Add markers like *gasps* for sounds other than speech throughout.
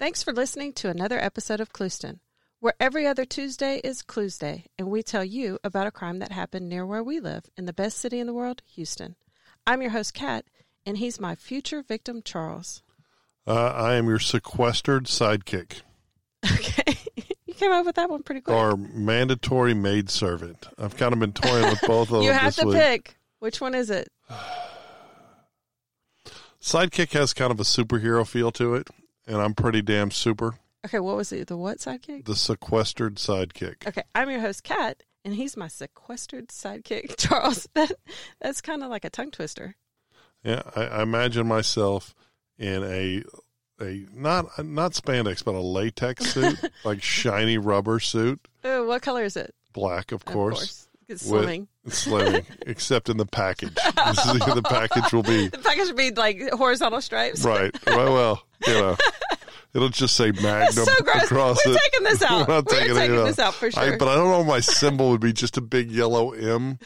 Thanks for listening to another episode of Clueston, where every other Tuesday is Clues Day, and we tell you about a crime that happened near where we live in the best city in the world, Houston. I'm your host, Kat, and he's my future victim, Charles. Uh, I am your sequestered sidekick Okay. *laughs* you came up with that one pretty quick. or mandatory maidservant. I've kind of been toying with both of *laughs* them. you have to week. pick. Which one is it? *sighs* Sidekick has kind of a superhero feel to it, and I'm pretty damn super. Okay, what was it? The what sidekick? The sequestered sidekick. Okay, I'm your host, Kat, and he's my sequestered sidekick, *laughs* Charles. That that's kind of like a tongue twister. Yeah, I, I imagine myself in a a not not spandex, but a latex suit, *laughs* like shiny rubber suit, Oh, what color is it? black, of Of course. It's slimming. Slimming, *laughs* except in the package. *laughs* This is, the package will be *laughs* The package would be like horizontal stripes. right. Right. Well, you know, it'll just say Magnum so across We're it. taking this out. We're not We're taking taking this out for I, sure. but I don't know. My symbol would be just a big yellow M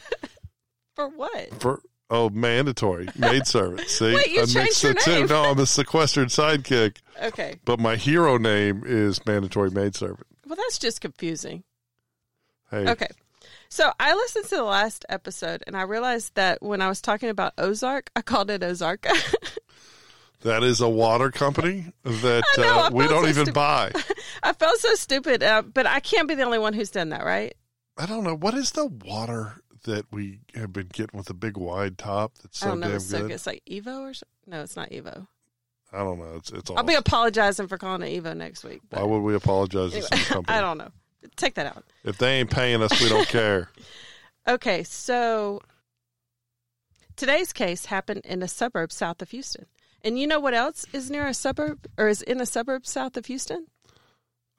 For what? for oh mandatory maidservant. See, Wait, you I changed mixed your the two. No, I'm a sequestered sidekick, Okay. but my hero name is mandatory maidservant. Well, that's just confusing. Hey, Okay. So I listened to the last episode and I realized that when I was talking about Ozark, I called it Ozarka. *laughs* that is a water company that know, uh, we don't so even stupid. buy. *laughs* I felt so stupid, uh, but I can't be the only one who's done that, right? I don't know what is the water that we have been getting with the big wide top that's I so don't know. damn It's so good. good. It's like Evo or something. No, it's not Evo. I don't know. It's it's I'll awesome. be apologizing for calling it Evo next week. Why would we apologize to anyway, *laughs* some company? I don't know. Take that out. If they ain't paying us, we don't care. *laughs* Okay, so today's case happened in a suburb south of Houston. And you know what else is near a suburb or is in a suburb south of Houston?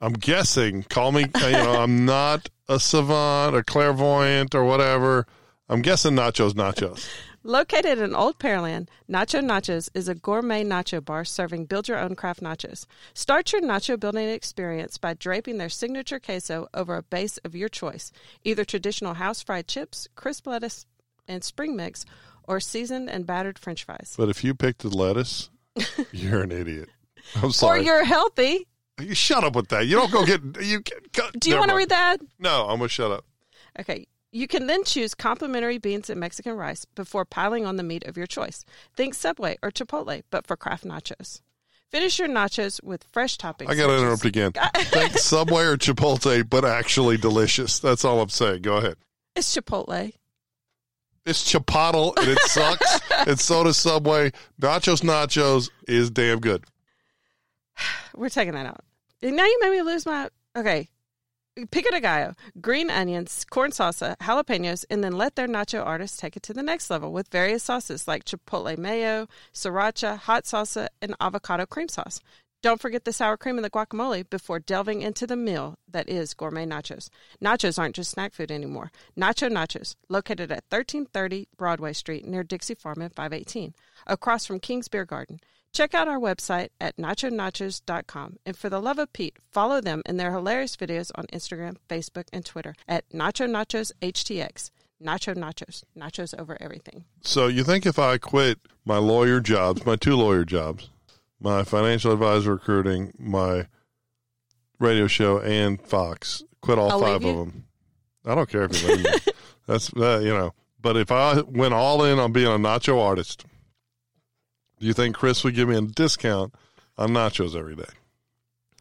I'm guessing. Call me. Uh, you know, I'm not a savant or clairvoyant or whatever. I'm guessing nachos, nachos. Located in Old Pearland, Nacho Nachos is a gourmet nacho bar serving build your own craft nachos. Start your nacho building experience by draping their signature queso over a base of your choice, either traditional house fried chips, crisp lettuce and spring mix, or seasoned and battered french fries. But if you picked the lettuce, *laughs* you're an idiot. I'm sorry. Or you're healthy. you shut up with that. You don't go get. You go, Do you want to read that? No, I'm gonna shut up. Okay. You can then choose complimentary beans and Mexican rice before piling on the meat of your choice. Think Subway or Chipotle, but for craft nachos. Finish your nachos with fresh toppings. I gotta interrupt again. *laughs* Think Subway or Chipotle, but actually delicious. That's all I'm saying. Go ahead. It's Chipotle. It's Chipotle and it sucks. *laughs* and so does Subway. Nachos, nachos is damn good. We're taking that out. Now you made me lose my. Okay. Pico de gallo, green onions, corn salsa, jalapenos, and then let their nacho artists take it to the next level with various sauces like chipotle mayo, sriracha, hot salsa, and avocado cream sauce. Don't forget the sour cream and the guacamole before delving into the meal that is gourmet nachos. Nachos aren't just snack food anymore. Nacho Nachos, located at 1330 Broadway Street near Dixie Farm at 518, across from King's Beer Garden. Check out our website at nachonachos.com. And for the love of Pete, follow them in their hilarious videos on Instagram, Facebook, and Twitter at Nacho Nachos HTX. Nacho Nachos. Nachos over everything. So you think if I quit my lawyer jobs, my two lawyer jobs, my financial advisor recruiting, my radio show, and Fox, quit all I'll five of them? I don't care if you leave me. *laughs* That's uh, you know. But if I went all in on being a nacho artist, do you think Chris would give me a discount on nachos every day?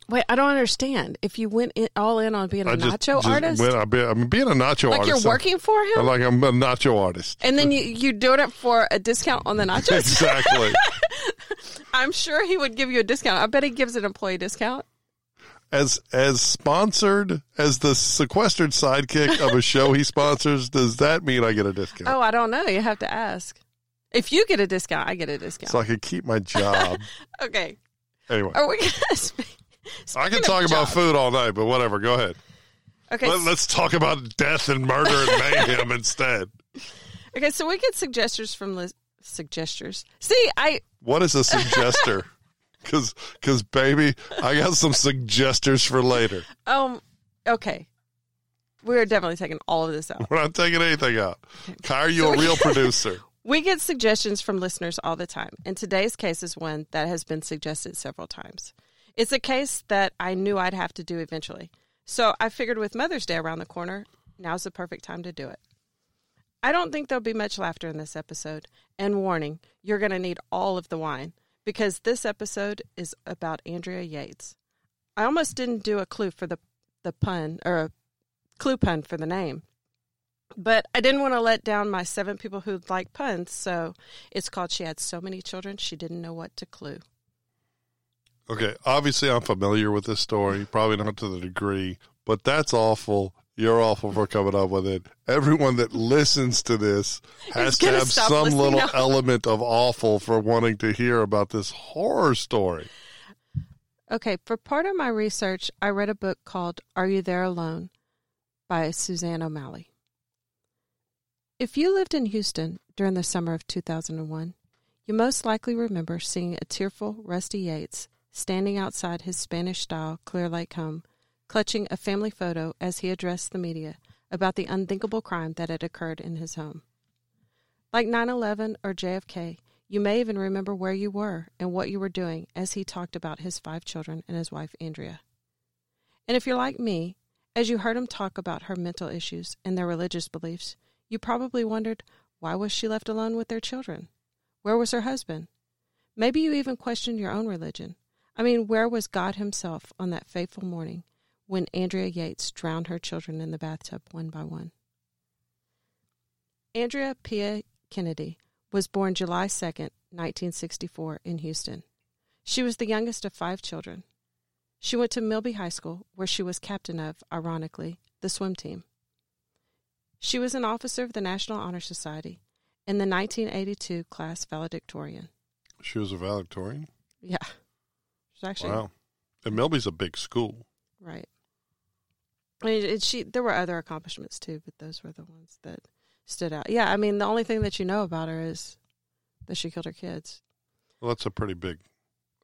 Wait, I don't understand. If you went in, all in on being a I just- nacho just artist, went- I be, I'm being a nacho like artist. you're working for him, I'm like I'm a nacho artist. and then you you doing it for a discount on the *laughs* nachos. exactly. *laughs* I'm sure he would give you a discount. I bet he gives an employee discount. as as sponsored as the sequestered sidekick of a show he sponsors, does that mean I get a discount? Oh, I don't know. You have to ask. If you get a discount, I get a discount. So I can keep my job. *laughs* okay. anyway, Are we gonna *laughs* speak? I can talk about food all night, but whatever. Go ahead. Okay. Let, us talk about death and murder and mayhem *laughs* instead. Okay, so we get suggestions from lis- suggestions. See, I What is a suggester? Because, because, baby, I got some suggesters for later. um okay. We're definitely taking all of this out. We're not taking anything out. Kai, are you So a real producer? We get suggestions from listeners all the time, and today's case is one that has been suggested several times. It's a case that I knew I'd have to do eventually. So I figured with Mother's Day around the corner, now's the perfect time to do it. I don't think there'll be much laughter in this episode. And warning, you're going to need all of the wine because this episode is about Andrea Yates. I almost didn't do a clue for the, the pun or a clue pun for the name. But I didn't want to let down my seven people who like puns, so it's called She Had So Many Children She Didn't Know What to Clue. Okay, obviously I'm familiar with this story, probably not to the degree, but that's awful. You're awful for coming up with it. Everyone that listens to this has to have some little now. *laughs* element of awful for wanting to hear about this horror story. Okay, for part of my research, I read a book called Are You There Alone by Suzanne O'Malley. If you lived in Houston during the summer of 2001, you most likely remember seeing a tearful Rusty Yates standing outside his Spanish style Clear Lake home, clutching a family photo as he addressed the media about the unthinkable crime that had occurred in his home. Like 9 11 or JFK, you may even remember where you were and what you were doing as he talked about his five children and his wife, Andrea. And if you're like me, as you heard him talk about her mental issues and their religious beliefs, you probably wondered why was she left alone with their children? Where was her husband? Maybe you even questioned your own religion. I mean, where was God Himself on that fateful morning when Andrea Yates drowned her children in the bathtub one by one? Andrea Pia Kennedy was born July 2nd, 1964, in Houston. She was the youngest of five children. She went to Milby High School, where she was captain of, ironically, the swim team. She was an officer of the National Honor Society and the 1982 class valedictorian. She was a valedictorian. Yeah. She's actually Wow. And Milby's a big school. right. I mean, it, she there were other accomplishments too, but those were the ones that stood out. Yeah, I mean, the only thing that you know about her is that she killed her kids. Well, that's a pretty big. *laughs* *laughs*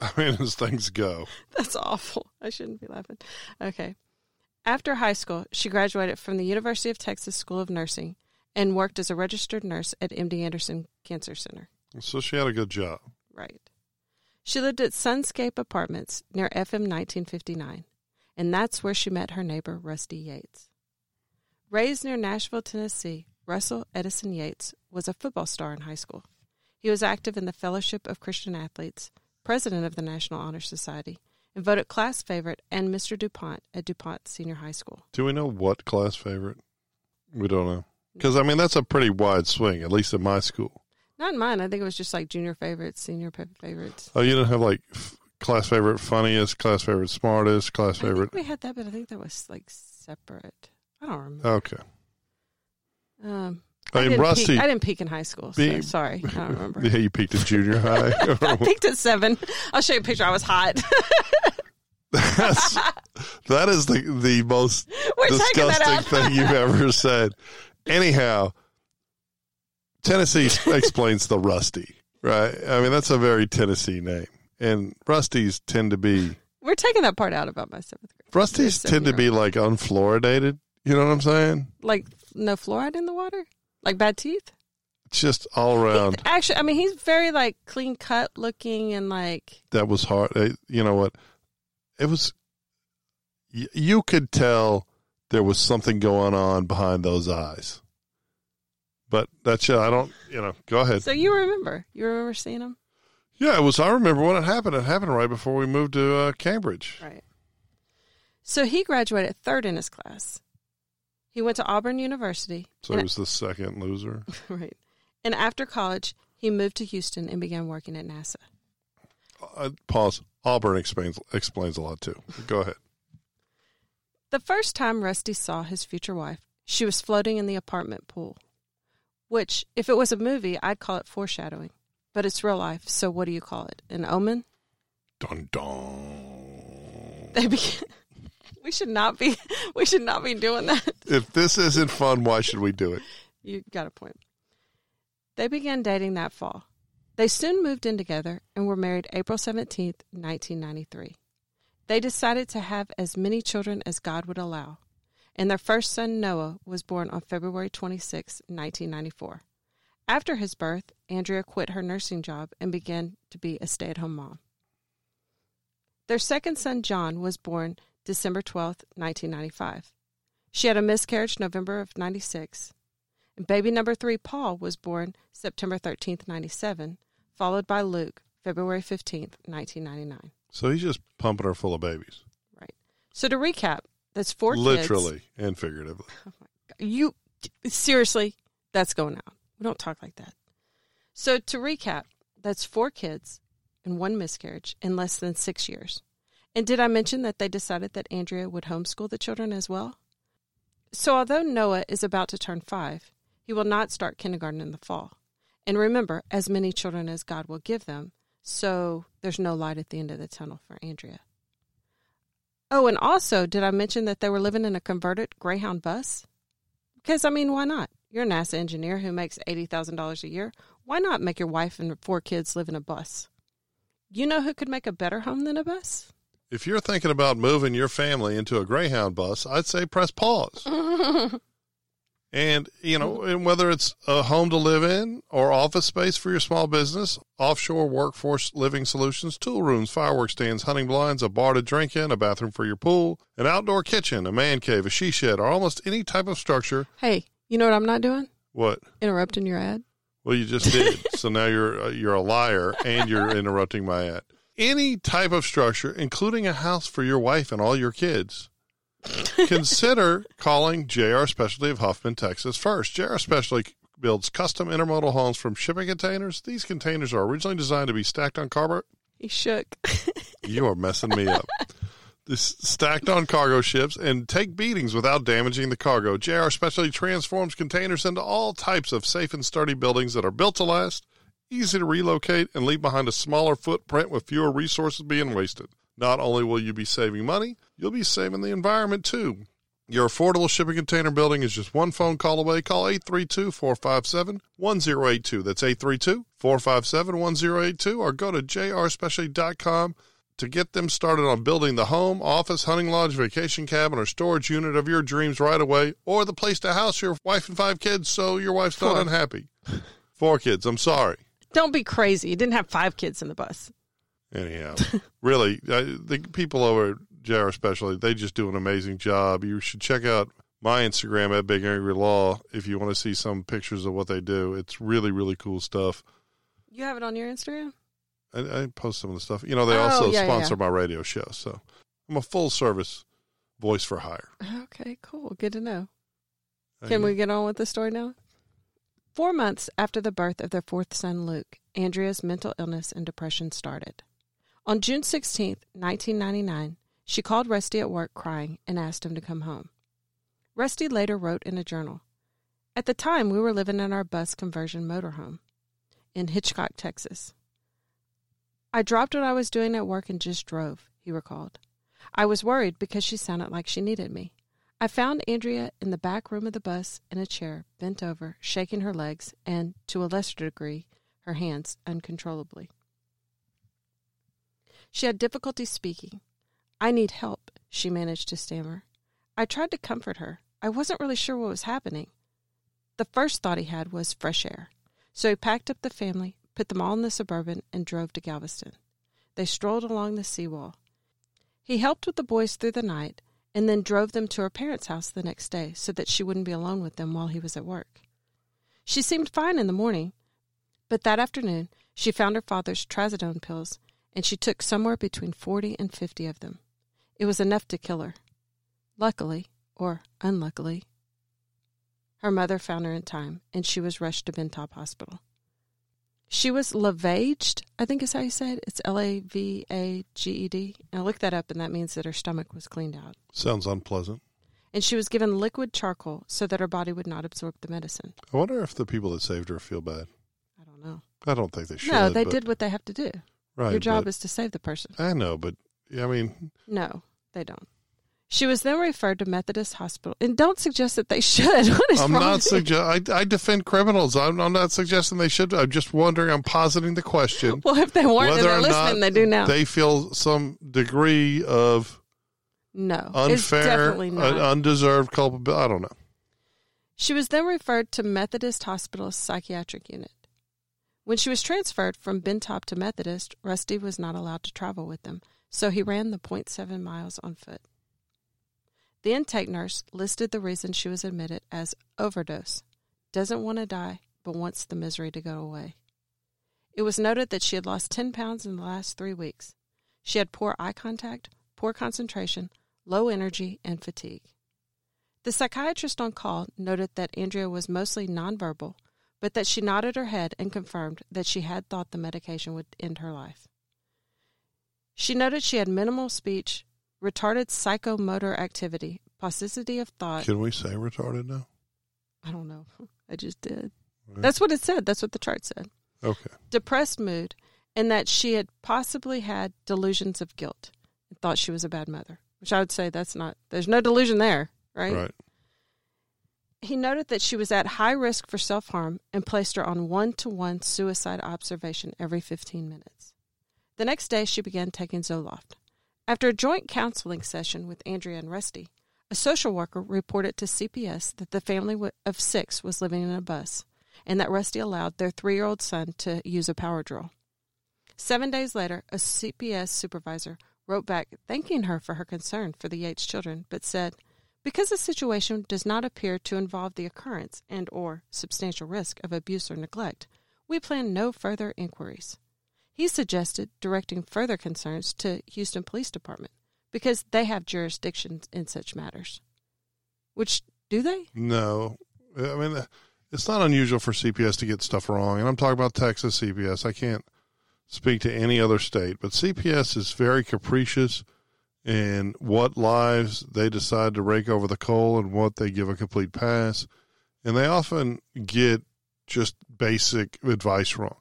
I mean, as things go. That's awful. I shouldn't be laughing. Okay. After high school, she graduated from the University of Texas School of Nursing and worked as a registered nurse at MD Anderson Cancer Center. So she had a good job. Right. She lived at Sunscape Apartments near FM 1959, and that's where she met her neighbor, Rusty Yates. Raised near Nashville, Tennessee, Russell Edison Yates was a football star in high school. He was active in the Fellowship of Christian Athletes, president of the National Honor Society, and voted class favorite and Mr. DuPont at DuPont Senior High School. Do we know what class favorite? We don't know. Because, I mean, that's a pretty wide swing, at least in my school. Not in mine. I think it was just like junior favorites, senior favorites. Oh, you didn't have like f- class favorite funniest, class favorite smartest, class I favorite. think we had that, but I think that was like separate. I don't remember. Okay. Um, I mean, didn't Rusty. Peak, I didn't peak in high school, so sorry, I don't remember. *laughs* Yeah, you peaked at junior high. *laughs* I peaked at seven. I'll show you a picture. I was hot. *laughs* That's, that is the the most We're disgusting thing you've ever said. Anyhow, Tennessee explains the Rusty, right? I mean, that's a very Tennessee name, and Rusties tend to be We're taking that part out about my seventh grade. Rusties tend to be like unfluoridated. You know what I'm saying? Like no fluoride in the water, like bad teeth. Just all around. Actually, I mean he's very like clean cut looking and like that was hard. eh, You know what? It was. y- You could tell there was something going on behind those eyes. But that's it. I don't. You know. Go ahead. so. You remember? You remember seeing him? Yeah, it was. I remember when it happened. It happened right before we moved to uh, Cambridge. Right. So he graduated third in his class. He went to Auburn University. So he was the second loser. *laughs* right. And after college, he moved to Houston and began working at NASA. Uh, pause. Auburn explains explains a lot too. Go ahead. The first time Rusty saw his future wife, she was floating in the apartment pool. Which, if it was a movie, I'd call it foreshadowing. But it's real life, so what do you call it? An omen? Dun dun. They began, we should not be *laughs* we should not be doing that. If this isn't fun, why should we do it? You got a point. They began dating that fall. They soon moved in together and were married April 17th, 1993. They decided to have as many children as God would allow, and their first son, Noah, was born on February 26, 1994. After his birth, Andrea quit her nursing job and began to be a stay at home mom. Their second son, John, was born December 12, 1995. She had a miscarriage November of 96. And baby number three, Paul, was born September 13th, 97, followed by Luke, February 15th, 1999. So he's just pumping her full of babies, Right. So to recap, that's four kids. literally and figuratively. *laughs* Oh you seriously, that's going out. We don't talk like that. So to recap, that's four kids and one miscarriage in less than six years. And did I mention that they decided that Andrea would homeschool the children as well? So although Noah is about to turn five, he will not start kindergarten in the fall. And remember, as many children as God will give them, so there's no light at the end of the tunnel for Andrea. Oh, and also, did I mention that they were living in a converted Greyhound bus? Because, I mean, why not? You're a NASA engineer who makes $80,000 a year. Why not make your wife and four kids live in a bus? You know who could make a better home than a bus? If you're thinking about moving your family into a Greyhound bus, I'd say press pause. *laughs* and, you know, and whether it's a home to live in or office space for your small business, offshore workforce living solutions, tool rooms, fireworks stands, hunting blinds, a bar to drink in, a bathroom for your pool, an outdoor kitchen, a man cave, a she shed, or almost any type of structure. Hey, you know what I'm not doing? What? Interrupting your ad. Well, you just did. so now you're uh, you're a liar and you're *laughs* interrupting my ad. Any type of structure, including a house for your wife and all your kids, *laughs* consider calling JR Specialty of Huffman, Texas first. JR Specialty builds custom intermodal homes from shipping containers. These containers are originally designed to be stacked on cargo. He shook. *laughs* You are messing me up. This stacked on cargo ships and take beatings without damaging the cargo. JR Specialty transforms containers into all types of safe and sturdy buildings that are built to last, easy to relocate, and leave behind a smaller footprint with fewer resources being wasted. Not only will you be saving money, you'll be saving the environment too. Your affordable shipping container building is just one phone call away. Call 832 457 1082. That's 832 457 1082 or go to jrspecialty.com to get them started on building the home, office, hunting lodge, vacation cabin, or storage unit of your dreams right away, or the place to house your wife and five kids so your wife's not Four. unhappy. Four kids, I'm sorry. Don't be crazy. You didn't have five kids in the bus. Anyhow, *laughs* really, I, the people over at JR especially, they just do an amazing job. You should check out my Instagram at Big Angry Law if you want to see some pictures of what they do. It's really, really cool stuff. You have it on your Instagram? I, I post some of the stuff. You know, they Oh, also yeah, sponsor yeah. my radio show, so I'm a full service voice for hire. Okay, cool. Good to know. Can we get on with the story now? Four months after the birth of their fourth son, Luke, Andrea's mental illness and depression started. On June 16, 1999, she called Rusty at work crying and asked him to come home. Rusty later wrote in a journal At the time, we were living in our bus conversion motorhome in Hitchcock, Texas. I dropped what I was doing at work and just drove, he recalled. I was worried because she sounded like she needed me. I found Andrea in the back room of the bus in a chair, bent over, shaking her legs and, to a lesser degree, her hands uncontrollably. She had difficulty speaking. I need help, she managed to stammer. I tried to comfort her. I wasn't really sure what was happening. The first thought he had was fresh air. So he packed up the family, put them all in the suburban, and drove to Galveston. They strolled along the seawall. He helped with the boys through the night and then drove them to her parents' house the next day so that she wouldn't be alone with them while he was at work. She seemed fine in the morning, but that afternoon she found her father's trazodone pills and she took somewhere between 40 and 50 of them. It was enough to kill her. Luckily, or unluckily, her mother found her in time and she was rushed to Ben Taub Hospital. She was lavaged, I think is how you say it. It's L A V A G E D. I looked that up, and that means that her stomach was cleaned out. Sounds unpleasant. And she was given liquid charcoal so that her body would not absorb the medicine. I wonder if the people that saved her feel bad. I don't know. I don't think they should. no, they but- did what they have to do. Right. Your job but- is to save the person. I know, but I mean, No, they don't. She was then referred to Methodist Hospital. And don't suggest that they *laughs* should. What is I'm not with you? suggest. I, I defend criminals. I'm, I'm not suggesting they should. I'm just wondering. I'm positing the question. *laughs* Well, if they weren't and they're listening, not they do now. They feel some degree of no, unfair, uh, undeserved culpability. I don't know. She was then referred to Methodist Hospital's psychiatric unit. When she was transferred from Ben Taub to Methodist, Rusty was not allowed to travel with them, so he ran the 0.7 miles on foot. The intake nurse listed the reason she was admitted as overdose. Doesn't want to die, but wants the misery to go away. It was noted that she had lost 10 pounds in the last three weeks. She had poor eye contact, poor concentration, low energy, and fatigue. The psychiatrist on call noted that Andrea was mostly nonverbal, but that she nodded her head and confirmed that she had thought the medication would end her life. She noted she had minimal speech, retarded psychomotor activity, paucity of thought. Can we say retarded now? I don't know. *laughs* I just did. Right. That's what it said. That's what the chart said. Okay. Depressed mood, and that she had possibly had delusions of guilt and thought she was a bad mother, which I would say that's not, there's no delusion there, right? Right. He noted that she was at high risk for self harm and placed her on one to one suicide observation every 15 minutes. The next day, she began taking Zoloft. After a joint counseling session with Andrea and Rusty, a social worker reported to CPS that the family of six was living in a bus and that Rusty allowed their three year old son to use a power drill. Seven days later, a CPS supervisor wrote back thanking her for her concern for the Yates children, but said, because the situation does not appear to involve the occurrence and or substantial risk of abuse or neglect, we plan no further inquiries. He suggested directing further concerns to Houston Police Department because they have jurisdiction in such matters. Which do they? No. I mean, it's not unusual for CPS to get stuff wrong. And I'm talking about Texas CPS. I can't speak to any other state, but CPS is very capricious in what lives they decide to rake over the coal and what they give a complete pass. And they often get just basic advice wrong.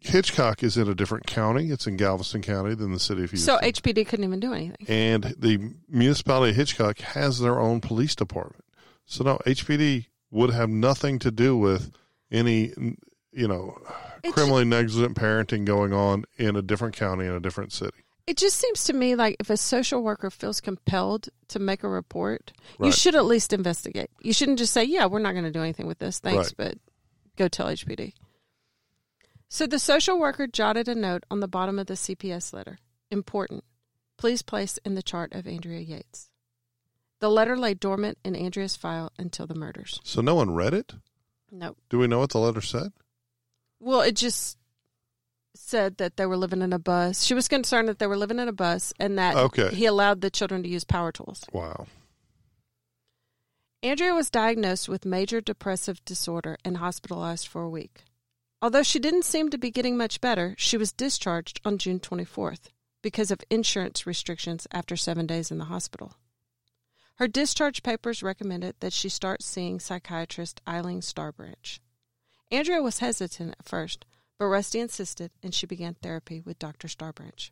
Hitchcock is in a different county. It's in Galveston County than the city of Houston. So HPD couldn't even do anything. And the municipality of Hitchcock has their own police department. So no, HPD would have nothing to do with any, you know, It criminally negligent parenting going on in a different county in a different city. It just seems to me like if a social worker feels compelled to make a report, you should at least investigate. You shouldn't just say, "Yeah, we're not going to do anything with this, thanks," Right. but go tell HPD. So the social worker jotted a note on the bottom of the CPS letter. Important. Please place in the chart of Andrea Yates. The letter lay dormant in Andrea's file until the murders. So no one read it? Nope. Do we know what the letter said? Well, it just said that they were living in a bus. She was concerned that they were living in a bus and that Okay. he allowed the children to use power tools. Wow. Andrea was diagnosed with major depressive disorder and hospitalized for a week. Although she didn't seem to be getting much better, she was discharged on June 24th because of insurance restrictions after seven days in the hospital. Her discharge papers recommended that she start seeing psychiatrist Eileen Starbranch. Andrea was hesitant at first, but Rusty insisted and she began therapy with Dr. Starbranch.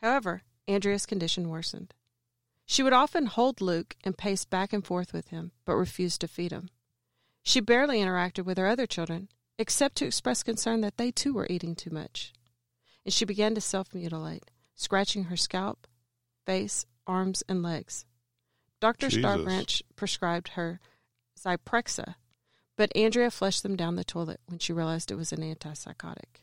However, Andrea's condition worsened. She would often hold Luke and pace back and forth with him, but refused to feed him. She barely interacted with her other children, except to express concern that they too were eating too much. And she began to self mutilate, scratching her scalp, face, arms, and legs. Dr. Jesus. Starbranch prescribed her Zyprexa, but Andrea flushed them down the toilet when she realized it was an antipsychotic.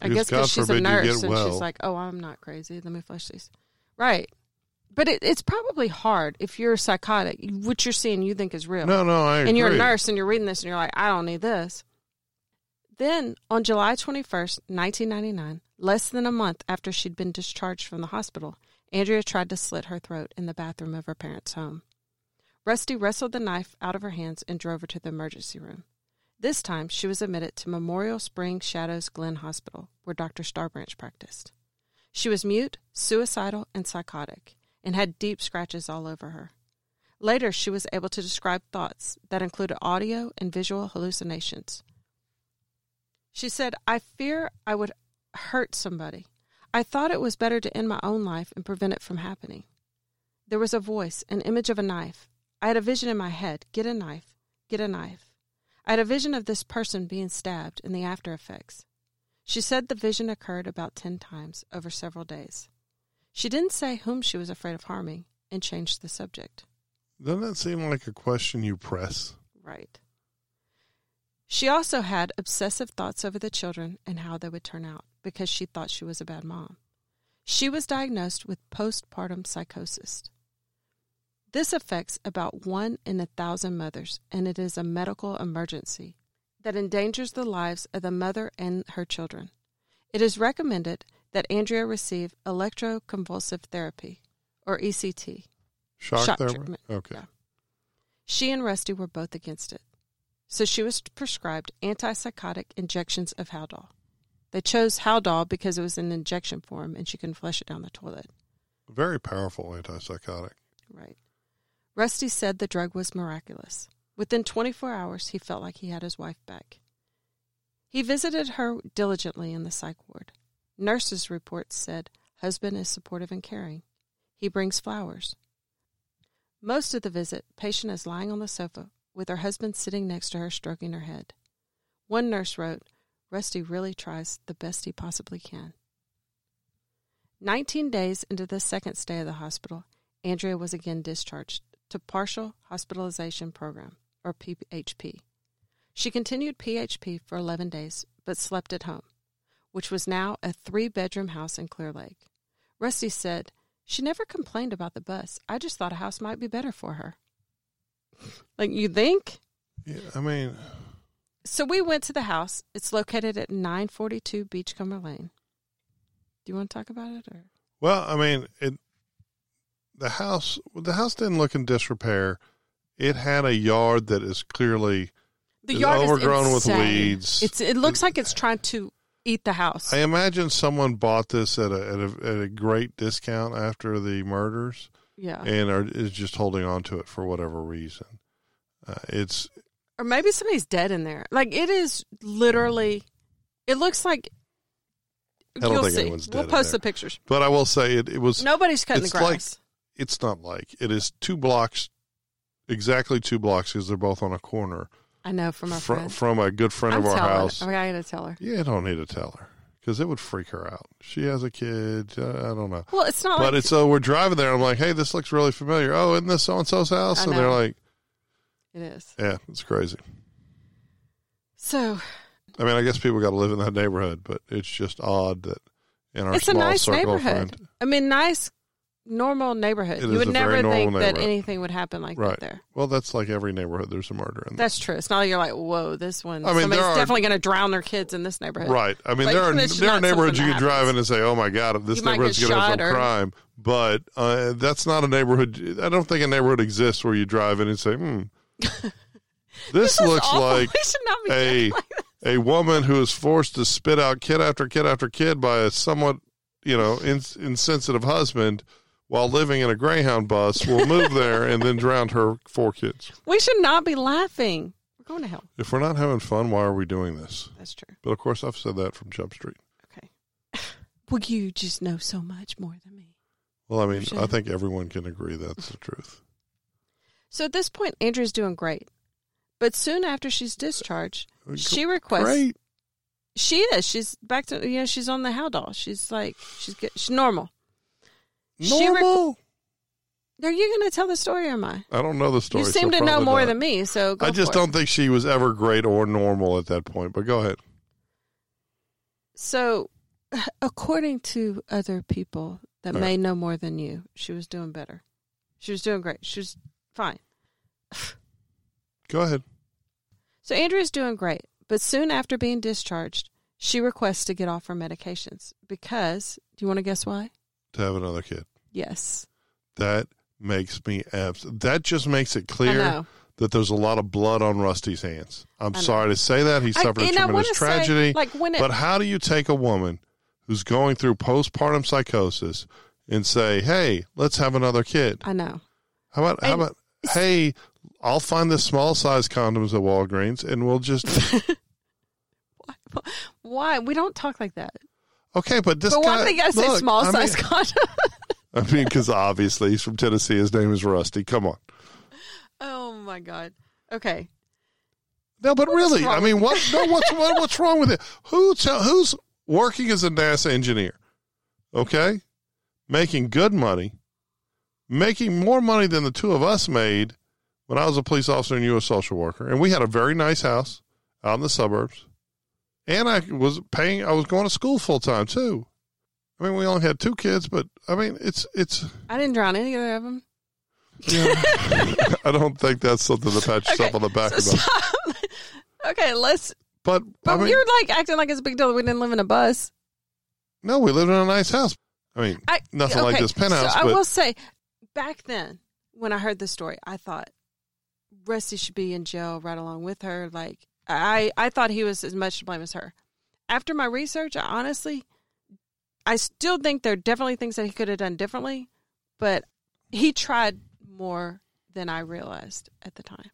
I guess because she's a nurse and well. she's like, "Oh, I'm not crazy. Let me flush these." Right, but it, it's probably hard if you're psychotic. What you're seeing, you think is real, No, no, I and you're a nurse and you're reading this and you're like, "I don't need this." Then, on July 21st, 1999, less than a month after she'd been discharged from the hospital, Andrea tried to slit her throat in the bathroom of her parents' home. Rusty wrestled the knife out of her hands and drove her to the emergency room. This time, she was admitted to Memorial Spring Shadows Glen Hospital, where Dr. Starbranch practiced. She was mute, suicidal, and psychotic, and had deep scratches all over her. Later, she was able to describe thoughts that included audio and visual hallucinations. She said, I fear I would hurt somebody. I thought it was better to end my own life and prevent it from happening. There was a voice, an image of a knife. I had a vision in my head get a knife, get a knife. I had a vision of this person being stabbed and the after effects. She said the vision occurred about ten times over several days. She didn't say whom she was afraid of harming and changed the subject. Doesn't that seem like a question you press? Right. She also had obsessive thoughts over the children and how they would turn out because she thought she was a bad mom. She was diagnosed with postpartum psychosis. This affects about one in a thousand mothers, and it is a medical emergency that endangers the lives of the mother and her children. It is recommended that Andrea receive electroconvulsive therapy, or ECT. Shock, Shock therapy? treatment, Okay. yeah. She and Rusty were both against it. So she was prescribed antipsychotic injections of Haldol. They chose Haldol because it was an injection form and she couldn't flush it down the toilet. Very powerful antipsychotic. Right. Rusty said the drug was miraculous. Within 24 hours, he felt like he had his wife back. He visited her diligently in the psych ward. Nurses' reports said husband is supportive and caring. He brings flowers. Most of the visit, patient is lying on the sofa with her husband sitting next to her stroking her head. One nurse wrote, Rusty really tries the best he possibly can. Nineteen days into the second stay of the hospital, Andrea was again discharged to Partial Hospitalization Program, or PHP. She continued PHP for 11 days, but slept at home, which was now a three bedroom house in Clear Lake. Rusty said, She never complained about the bus. I just thought a house might be better for her. Like, you think? Yeah, I mean, So we went to the house. It's located at 942 Beachcomber Lane. Do you want to talk about it? or well, I mean, it. The house, the house didn't look in disrepair. It had a yard that is clearly. The yard overgrown is with weeds. It's it looks like it's trying to eat the house. I imagine someone bought this at a at a, at a great discount after the murders, yeah. and are, is just holding on to it for whatever reason. Uh, it's or maybe somebody's dead in there. Like it is literally. It looks like. I don't think see. anyone's dead We'll post the pictures. but I will say it, it was Nobody's cutting the it's like- grass. it's not like it is two blocks exactly two blocks because they're both on a corner I know from our fr- friend. from a good friend I'm of our telling house Her. I gotta tell her. yeah I don't need to tell her because it would freak her out. She has a kid uh, i don't know. Well, it's not but like it's so we're driving there i'm like hey this looks really familiar. Oh isn't this so and so's house and they're like it is. yeah it's crazy. So i mean i guess people got to live in that neighborhood but it's just odd that in our it's a small nice circle neighborhood. friends I mean, nice, normal neighborhood. It you would never think that anything would happen like Right. that there. well that's like every neighborhood there's a murder in there That's true. It's not like you're like, whoa, this one. I mean, somebody's are, definitely going to drown their kids in this neighborhood. Right. I mean, Like, there are there are neighborhoods you can drive in and say, "Oh my God, this You neighborhood's going to have some or- crime." But uh, that's not a neighborhood. I don't think a neighborhood exists where you drive in and say, "Hmm, *laughs* this, is looks awful. like *laughs* we should not be a like a woman who is forced to spit out kid after kid after kid by a somewhat, you know, ins insensitive husband." While living in a Greyhound bus, will move there and then drown her four kids. We should not be laughing. We're going to hell. If we're not having fun, why are we doing this? That's true. But of course, I've said that from Jump Street. Okay. *laughs* well, you just know so much more than me. Well, I mean. I think everyone can agree that's the truth. So at this point, Andrea's doing great. But soon after she's discharged, uh, she requests. Great. She is. She's back to you know. She's on the Haldol. She's like she's good. She's normal. She rec- Normal. Are you going to tell the story or am I? I don't know the story. you seem so to know more not. than me, so go I just for don't think she was ever great or normal at that point. But go ahead. So, *sighs* according to other people that All may know more than you, she was doing better. She was doing great. She was fine. *sighs* Go ahead. So Andrea's doing great, but soon after being discharged, she requests to get off her medications because. Do you want to guess why? To have another kid. Yes, That makes me abs. That just makes it clear that there's a lot of blood on Rusty's hands. I'm sorry to say that he I- suffered a tremendous wanna say, tragedy. like when it, but how do you take a woman who's going through postpartum psychosis and say, "Hey, let's have another kid"? I know. How about how And- about hey, I'll find the small size condoms at Walgreens and we'll just *laughs* why? Why we don't talk like that? Okay. But this but guy, why they gotta say look, small I size mean, condom? *laughs* I mean, because obviously he's from Tennessee. His name is Rusty. Come on. oh my god. Okay. No, but What's really, I mean, what? No, what's what, what's wrong with it? Who tell, who's working as a NASA engineer? Okay, making good money, making more money than the two of us made when I was a police officer and you a social worker, and we had a very nice house, out in the suburbs, and I was paying. I was going to school full time too. I mean, we only had two kids, but I mean, it's it's. I didn't drown any of them. Know, *laughs* I don't think that's something to pat yourself on the back so about. *laughs* okay, let's. But, But I mean, you're like acting like it's a big deal. that We didn't live in a bus. no, we lived in a nice house. I mean, I, nothing like this penthouse, So I but will say, back then when I heard the story, I thought Rusty should be in jail right along with her. Like I, I thought he was as much to blame as her. After my research, I honestly, I still think there are definitely things that he could have done differently, but he tried more than I realized at the time.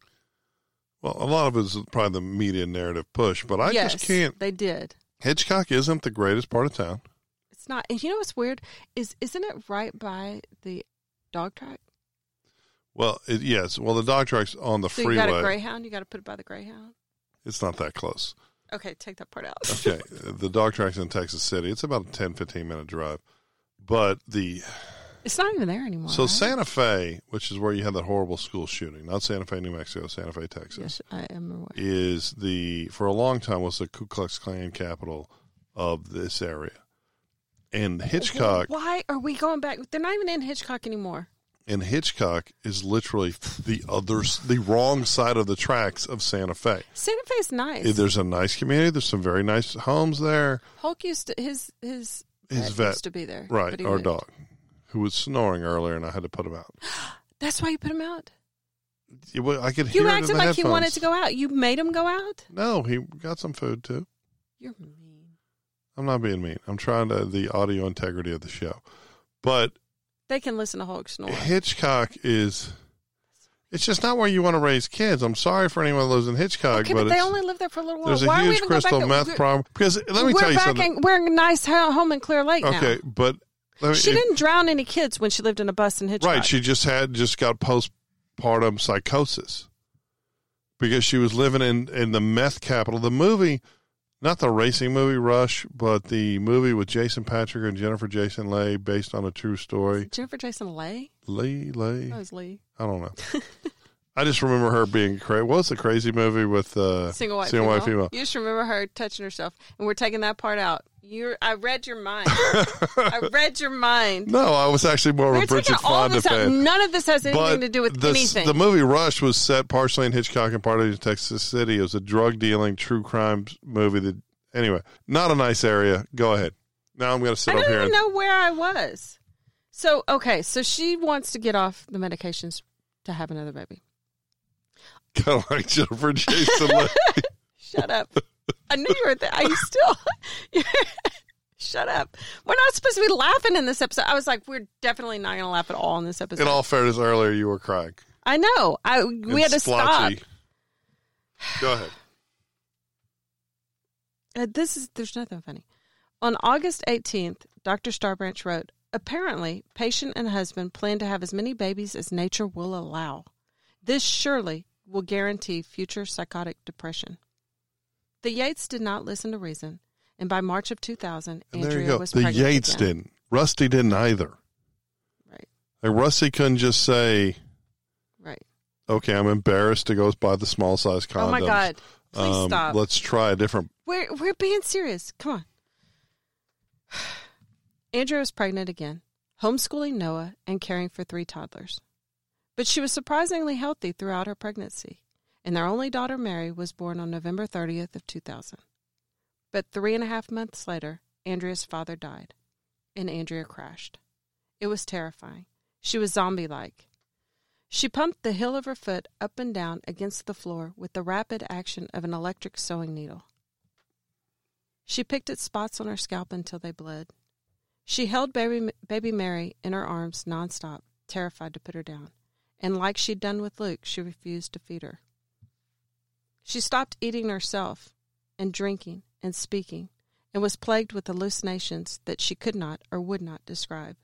well, a lot of it is probably the media narrative push. But I yes, just can't. They did. Hitchcock isn't the greatest part of town. It's not. And you know what's weird is isn't it right by the dog track? Well, it, yes. Well, the dog track's on the So you got a freeway. greyhound. You got to put it by the greyhound. It's not that close. Okay, take that part out. Okay, *laughs* the dog track's in Texas City. It's about a 10, 15 minute drive. But the It's not even there anymore. so right? Santa Fe, which is where you had that horrible school shooting, not Santa Fe, New Mexico, Santa Fe, Texas, Yes, I am aware. is the for a long time was the Ku Klux Klan capital of this area. And Hitchcock Why are we going back? They're not even in Hitchcock anymore. And Hitchcock is literally the other the wrong side of the tracks of Santa Fe. Santa Fe's nice. There's a nice community. There's some very nice homes there. Hulk used to his his His vet used to be there. right? Our dog, who was snoring earlier, and I had to put him out. *gasps* That's why you put him out. Well, I could hear You acted like he wanted to go out. You made him go out. No, he got some food too. You're mean. I'm not being mean. I'm trying to the audio integrity of the show. But They can listen to Hulk snore. Hitchcock is it's just not where you want to raise kids. I'm sorry for anyone who lives in Hitchcock, Okay, but, but they only live there for a little while. there's a Why huge crystal meth problem. Because let me tell you something. in, we're in a nice home in Clear Lake okay, now. but me, She if- didn't drown any kids when she lived in a bus in Hitchcock. right. She just had just got postpartum psychosis because she was living in in the meth capital. The movie, not the racing movie Rush, but the movie with Jason Patric and Jennifer Jason Leigh, based on a true story. Jennifer Jason Leigh. Leigh, Leigh. That was Lee. I don't know. *laughs* I just remember her being crazy. What was the crazy movie with uh, Single white single female. white female? You just remember her touching herself, and we're taking that part out. You're. I read your mind. I *laughs* read your mind. No, I was actually more of We're a Bridget Fonda fan. None of this has anything But to do with the, anything. the movie Rush was set partially in Hitchcock and partly in Texas City. It was a drug dealing, true crime movie. That anyway, not a nice area. Go ahead. Now I'm going to sit I up here. I don't even know where I was. So okay, so she wants to get off the medications to have another baby. *laughs* kind of like Jennifer Jason. *laughs* Shut up. *laughs* I knew you were there. Are you still? *laughs* Shut up. We're not supposed to be laughing in this episode. I was like, we're definitely not going to laugh at all in this episode. in all fairness, earlier you were crying. I know. I we And had to stop. Go ahead. Uh, this is there's nothing funny. On August 18th, Dr. Starbranch wrote, "Apparently, patient and husband plan to have as many babies as nature will allow. This surely will guarantee future psychotic depression." The Yates did not listen to reason, and by March of 2000, And Andrea there you go. was The Yates again. didn't. Rusty didn't either. Right, Like Rusty couldn't just say, right. "Okay, I'm embarrassed to go buy the small size condoms." Oh my God! Please Um, stop. Let's try a different. We're we're being serious. Come on. *sighs* Andrea was pregnant again, homeschooling Noah and caring for three toddlers. But she was surprisingly healthy throughout her pregnancy, and their only daughter Mary was born on November 30th of 2000. But three and a half months later, Andrea's father died, and Andrea crashed. It was terrifying. She was zombie-like. She pumped the heel of her foot up and down against the floor with the rapid action of an electric sewing needle. She picked at spots on her scalp until they bled. She held baby, baby Mary in her arms nonstop, terrified to put her down, and like she'd done with Luke, she refused to feed her. She stopped eating herself and drinking and speaking, and was plagued with hallucinations that she could not or would not describe.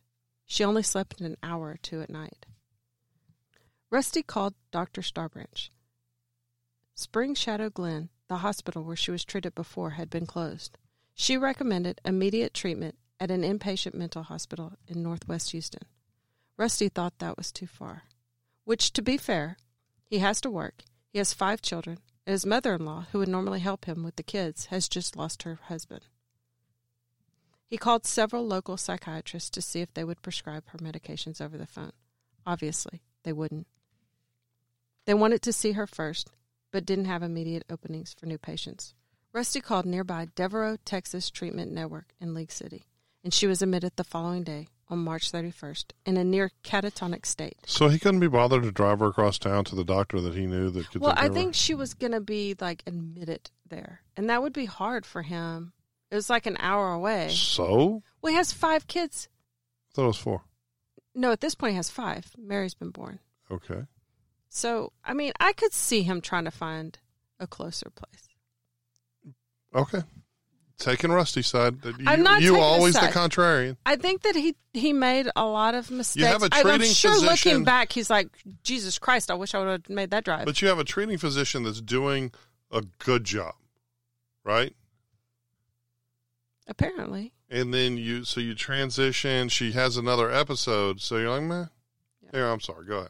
She only slept an hour or two at night. Rusty called Dr. Starbranch. Spring Shadow Glen, the hospital where she was treated before, had been closed. She recommended immediate treatment at an inpatient mental hospital in northwest Houston. Rusty thought that was too far. Which, to be fair, he has to work, he has five children, and his mother in law, who would normally help him with the kids, has just lost her husband. He called several local psychiatrists to see if they would prescribe her medications over the phone. Obviously, they wouldn't. They wanted to see her first, but didn't have immediate openings for new patients. Rusty called nearby Devereux, Texas Treatment Network in League City, and she was admitted the following day on March 31st in a near catatonic state. So he couldn't be bothered to drive her across town to the doctor that he knew that could. Well, I of her? think she was going to be like admitted there, and that would be hard for him. It was like an hour away. so. Well, he has five kids. I thought it was four. No, at this point, he has five. Mary's been born. Okay. So, I mean, I could see him trying to find a closer place. Okay. Taking Rusty's side. You, I'm not you always the contrarian. I think that he he made a lot of mistakes. You have a I- I'm sure physician- looking back, he's like, Jesus Christ, I wish I would have made that drive. But you have a treating physician that's doing a good job, right? Apparently. And then you, so you transition. She has another episode. So you're like, man, Yeah. here, I'm sorry. Go ahead.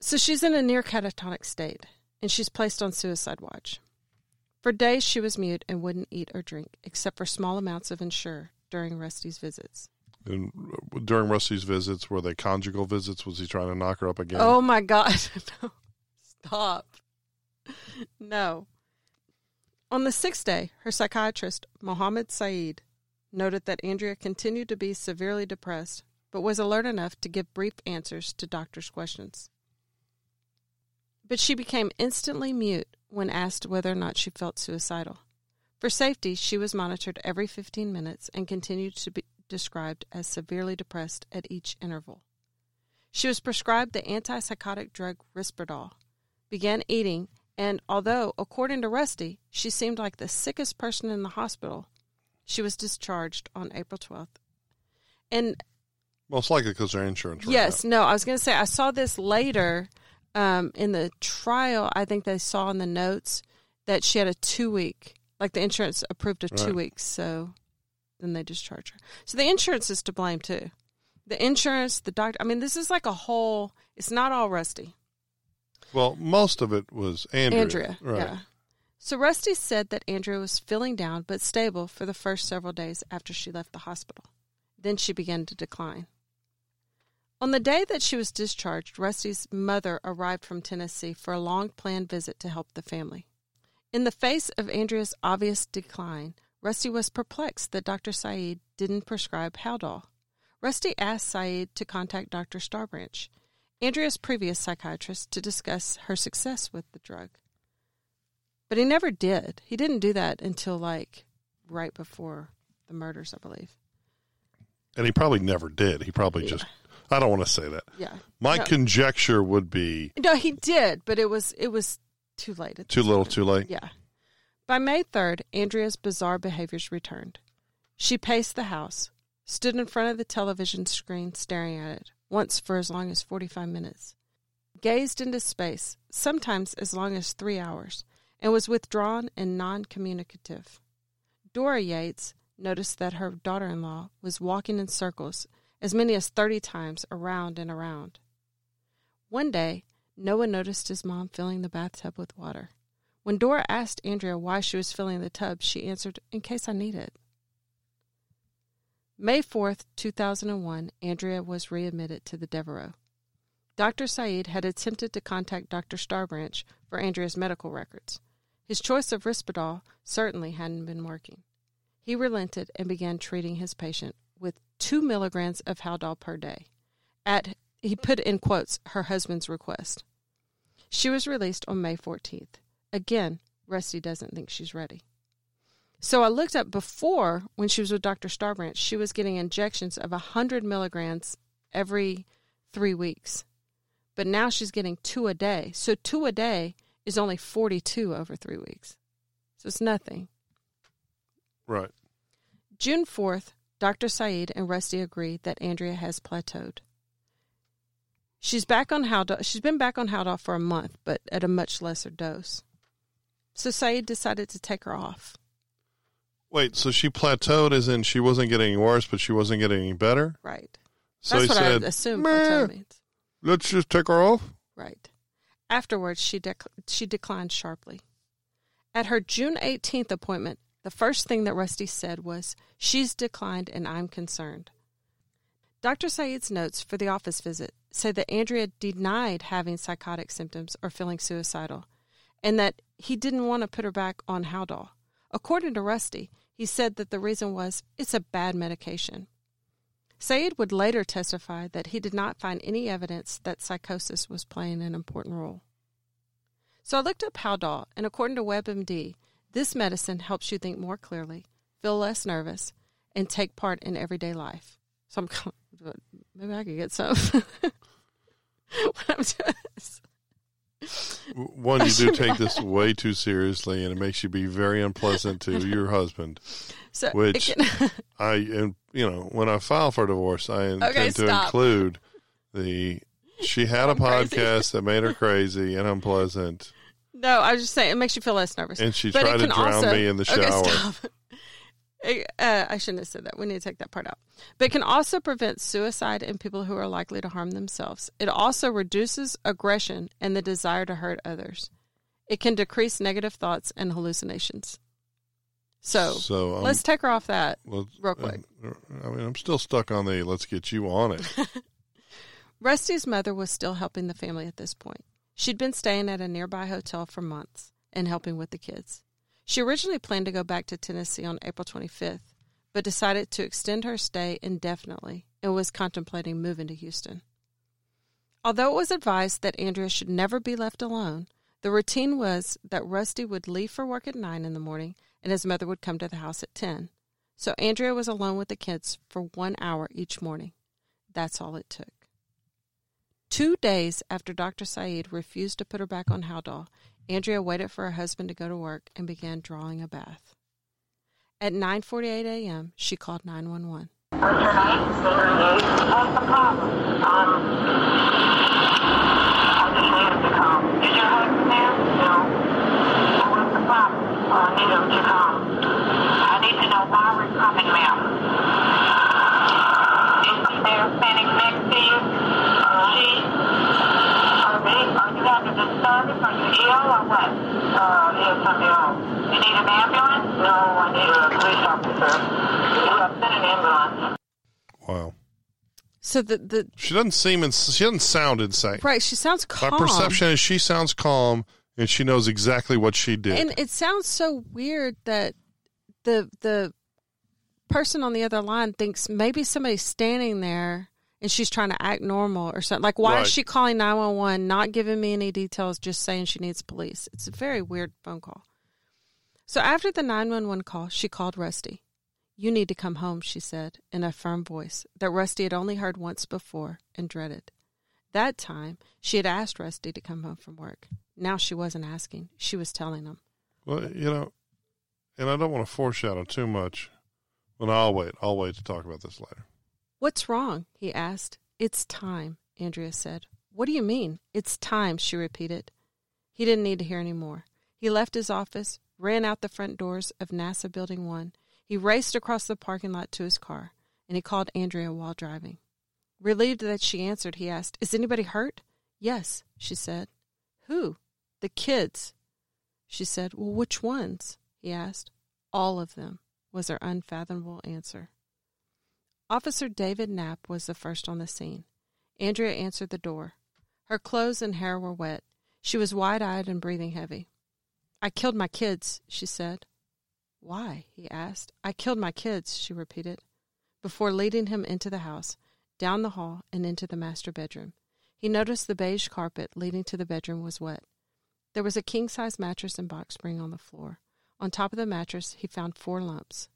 So she's in a near catatonic state, and she's placed on suicide watch. For days, she was mute and wouldn't eat or drink, except for small amounts of Ensure during Rusty's visits. And uh, during Rusty's visits, were they conjugal visits? Was he trying to knock her up again? Oh my God. *laughs* no. Stop. No. On the sixth day, her psychiatrist, Mohammed Saeed, noted that Andrea continued to be severely depressed, but was alert enough to give brief answers to doctors' questions. But she became instantly mute when asked whether or not she felt suicidal. For safety, she was monitored every 15 minutes and continued to be described as severely depressed at each interval. She was prescribed the antipsychotic drug Risperdal, began eating, and although, according to Rusty, she seemed like the sickest person in the hospital, she was discharged on April 12th. And Most likely because their insurance. yes, out. no, I was going to say, I saw this later um, in the trial. I think they saw in the notes that she had a two week, like the insurance approved of two Right. weeks, so then they discharge her. So the insurance is to blame too. The insurance, the doctor, I mean, this is like a whole, it's not all Rusty. Well, most of it was Andrea. Andrea, Right. yeah. So Rusty said that Andrea was feeling down but stable for the first several days after she left the hospital. Then she began to decline. On the day that she was discharged, Rusty's mother arrived from Tennessee for a long planned visit to help the family. In the face of Andrea's obvious decline, Rusty was perplexed that Dr. Saeed didn't prescribe Haldol. Rusty asked Saeed to contact Dr. Starbranch, Andrea's previous psychiatrist, to discuss her success with the drug. But he never did. He didn't do that until like right before the murders, I believe. And he probably never did. He probably Yeah. just. I don't want to say that. Yeah. My No. conjecture would be No, he did, but it was it was too late. at too little, point. too late. Yeah. By May 3rd, Andrea's bizarre behaviors returned. She paced the house, stood in front of the television screen staring at it, once for as long as 45 minutes, gazed into space, sometimes as long as three hours, and was withdrawn and non communicative. Dora Yates noticed that her daughter in law was walking in circles, as many as 30 times around and around. One day, Noah noticed his mom filling the bathtub with water. When Dora asked Andrea why she was filling the tub, she answered, In case I need it. May 4th, 2001, Andrea was readmitted to the Devereux. Dr. Saeed had attempted to contact Dr. Starbranch for Andrea's medical records. His choice of Risperdal certainly hadn't been working. He relented and began treating his patient two milligrams of Haldol per day. At he put in quotes her husband's request. She was released on May 14th. Again, Rusty doesn't think she's ready. So I looked up before when she was with Dr. Starbranch, she was getting injections of 100 milligrams every three weeks. But now she's getting two a day. So two a day is only 42 over three weeks. So it's nothing. Right. June 4th, Dr. Saeed and Rusty agree that Andrea has plateaued. She's back on Haldol. She's been back on Haldol for a month, but at a much lesser dose. So Saeed decided to take her off. Wait, so she plateaued as in she wasn't getting worse, but she wasn't getting any better? Right. So That's what said, I assume plateau means. let's just take her off? Right. Afterwards, she, dec- she declined sharply. At her June 18th appointment, the first thing that Rusty said was, She's declined and I'm concerned. Dr. Saeed's notes for the office visit say that Andrea denied having psychotic symptoms or feeling suicidal, and that he didn't want to put her back on Haldol. According to Rusty, he said that the reason was it's a bad medication. Saeed would later testify that he did not find any evidence that psychosis was playing an important role. So I looked up Haldol, and according to WebMD, this medicine helps you think more clearly, feel less nervous, and take part in everyday life. So I'm maybe I could get some. *laughs* One, you do take this way too seriously, and it makes you be very unpleasant to your *laughs* husband. So which can, *laughs* I, and you know, when I file for divorce, I intend Okay, to stop. include the. She had a I'm crazy. podcast that made her crazy and unpleasant, no, I was just saying it makes you feel less nervous. and she But tried to drown also- me in the shower. Okay, stop. *laughs* Uh, I shouldn't have said that. We need to take that part out. But it can also prevent suicide in people who are likely to harm themselves. It also reduces aggression and the desire to hurt others. It can decrease negative thoughts and hallucinations. So so um, let's take her off that. real quick. uh, I mean, I'm still stuck on the let's get you on it. *laughs* Rusty's mother was still helping the family at this point. She'd been staying at a nearby hotel for months and helping with the kids. She originally planned to go back to Tennessee on April 25th, but decided to extend her stay indefinitely and was contemplating moving to Houston. Although it was advised that Andrea should never be left alone, the routine was that Rusty would leave for work at 9 in the morning and his mother would come to the house at 10. So Andrea was alone with the kids for one hour each morning. That's all it took. Two days after Dr. Saeed refused to put her back on Haldol, Andrea waited for her husband to go to work and began drawing a bath. At 9:48 a.m., she called 911. What's your name? What's the problem? Um, I just need to come. Is your husband there? No. Well, what's the problem? Oh, I need him to come. I need to know why we're coming, ma'am. Is he there standing next to you? Uh, she? Are they? Are you having disturbance? Are you ill or what? Uh, yes, I'm ill. You need an ambulance? No, I need a police officer. Well, send an ambulance. Wow, So the the she doesn't seem ins- she doesn't sound insane. right, she sounds calm. My perception is she sounds calm and she knows exactly what she did. And it sounds so weird that the the person on the other line thinks maybe somebody's standing there and she's trying to act normal or something. Like why Right. is she calling 911 not giving me any details just saying she needs police? It's a very weird phone call. So after the 911 call, she called Rusty. You need to come home, she said in a firm voice that Rusty had only heard once before and dreaded. That time, she had asked Rusty to come home from work. Now she wasn't asking, she was telling him. Well, you know, and I don't want to foreshadow too much. Well, I'll wait. I'll wait to talk about this later. What's wrong? he asked. It's time, Andrea said. What do you mean? It's time, she repeated. He didn't need to hear any more. He left his office, ran out the front doors of NASA Building 1. He raced across the parking lot to his car, and he called Andrea while driving. Relieved that she answered, he asked, Is anybody hurt? Yes, she said. Who? The kids. She said, Well, which ones? he asked. All of them, was her unfathomable answer. Officer David Knapp was the first on the scene. Andrea answered the door. Her clothes and hair were wet. She was wide eyed and breathing heavy. I killed my kids, she said. Why? he asked. I killed my kids, she repeated, before leading him into the house, down the hall, and into the master bedroom. He noticed the beige carpet leading to the bedroom was wet. There was a king size mattress and box spring on the floor. On top of the mattress, he found four lumps.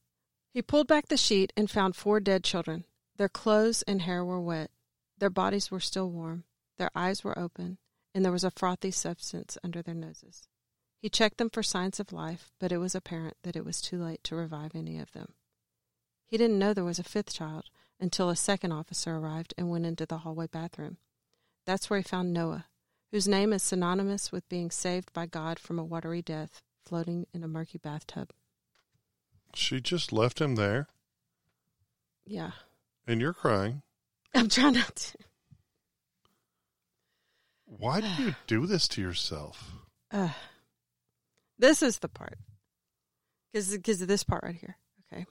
He pulled back the sheet and found four dead children. Their clothes and hair were wet. Their bodies were still warm. Their eyes were open, and there was a frothy substance under their noses. He checked them for signs of life, but it was apparent that it was too late to revive any of them. He didn't know there was a fifth child until a second officer arrived and went into the hallway bathroom. That's where he found Noah, whose name is synonymous with being saved by God from a watery death, floating in a murky bathtub. She just left him there, Yeah. and you're crying. I'm trying not to. Why do you *sighs* do this to yourself? Uh, this is the part. Because of this part right here. Okay.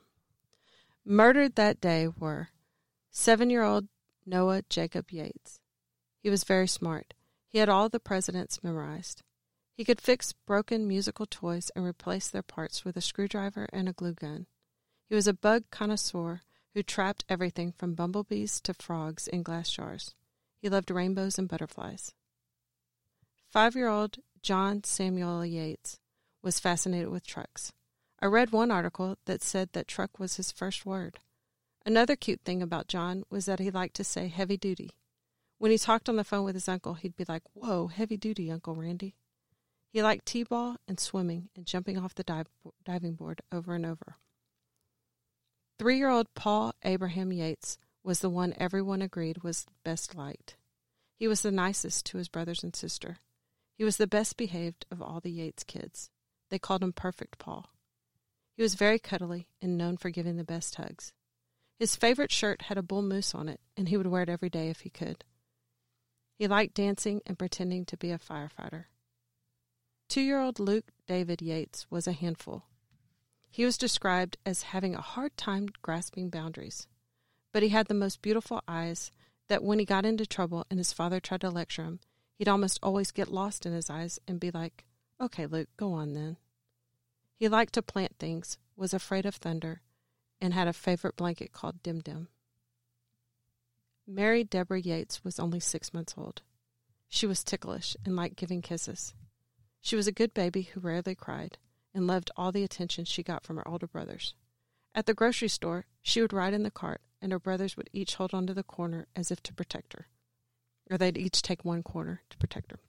Murdered that day were seven year old Noah Jacob Yates. He was very smart. He had all the presidents memorized. He could fix broken musical toys and replace their parts with a screwdriver and a glue gun. He was a bug connoisseur who trapped everything from bumblebees to frogs in glass jars. He loved rainbows and butterflies. Five year old John Samuel Yates was fascinated with trucks. I read one article that said that truck was his first word. Another cute thing about John was that he liked to say heavy duty. When he talked on the phone with his uncle, he'd be like, Whoa, heavy duty, Uncle Randy. He liked t ball and swimming and jumping off the dive, diving board over and over. Three year old Paul Abraham Yates was the one everyone agreed was best liked. He was the nicest to his brothers and sister. He was the best behaved of all the Yates kids. They called him Perfect Paul. He was very cuddly and known for giving the best hugs. His favorite shirt had a bull moose on it, and he would wear it every day if he could. He liked dancing and pretending to be a firefighter. Two year old Luke David Yates was a handful. He was described as having a hard time grasping boundaries, but he had the most beautiful eyes that when he got into trouble and his father tried to lecture him, he'd almost always get lost in his eyes and be like, Okay, Luke, go on then. He liked to plant things, was afraid of thunder, and had a favorite blanket called Dim Dim. Mary Deborah Yates was only six months old. She was ticklish and liked giving kisses. She was a good baby who rarely cried and loved all the attention she got from her older brothers. At the grocery store, she would ride in the cart, and her brothers would each hold onto the corner as if to protect her. Or they'd each take one corner to protect her.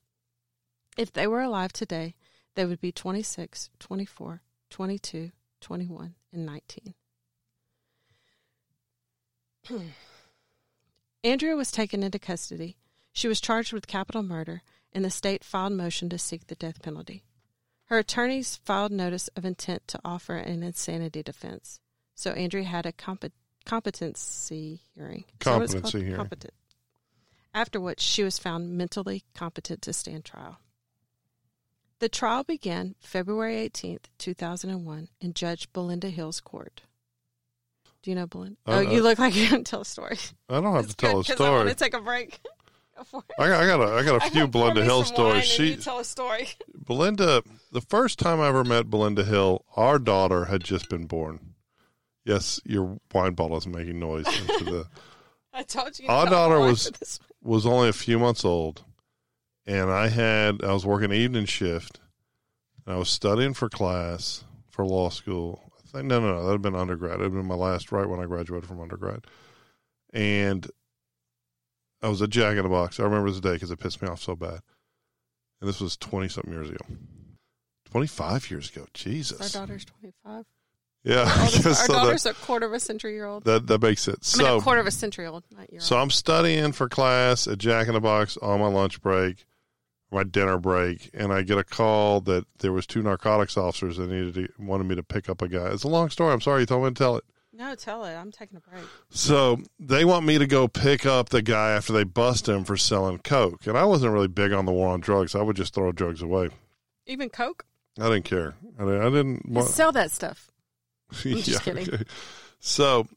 If they were alive today, they would be 26, 24, 22, 21, and 19. *clears throat* Andrea was taken into custody. She was charged with capital murder, and the state filed motion to seek the death penalty. Her attorneys filed notice of intent to offer an insanity defense. So Andrea had a comp- competency hearing. Is that what it's Competency hearing. Competent. After which she was found mentally competent to stand trial. The trial began February 18th, 2001, in Judge Belinda Hill's court. Do you know Belinda? Uh, oh, you look like you're going to tell a story. I don't have to tell a story. I want to take a break. *laughs* Go. I got, I got a, I got a *laughs* I few Belinda Hill stories. She, you tell a story. *laughs* Belinda, the first time I ever met Belinda Hill, our daughter had just been born. Yes, your wine bottle is making noise into the I told you. Our daughter was- was only a few months old, and I had I was working evening shift, and I was studying for class for law school. I think no, no, no, that had been undergrad. It had been my last right when I graduated from undergrad, and I was a Jack in the Box. I remember this day because it pissed me off so bad, and this was twenty something years ago, twenty five years ago. Jesus, our daughter's 25. yeah, Our, *laughs* our so that, daughter's a quarter of a century year old. that that makes it. I So mean, a quarter of a century old, not year So old. I'm studying for class at Jack in the Box on my lunch break, my dinner break, and I get a call that there was two narcotics officers that needed to, wanted me to pick up a guy. It's a long story. I'm sorry you told me to tell it. No, tell it. I'm taking a break. So they want me to go pick up the guy after they bust him for selling coke, and I wasn't really big on the war on drugs. I would just throw drugs away. Even Coke? I didn't care. I didn't. I didn't want, Sell that stuff. *laughs* yeah, just kidding. okay. So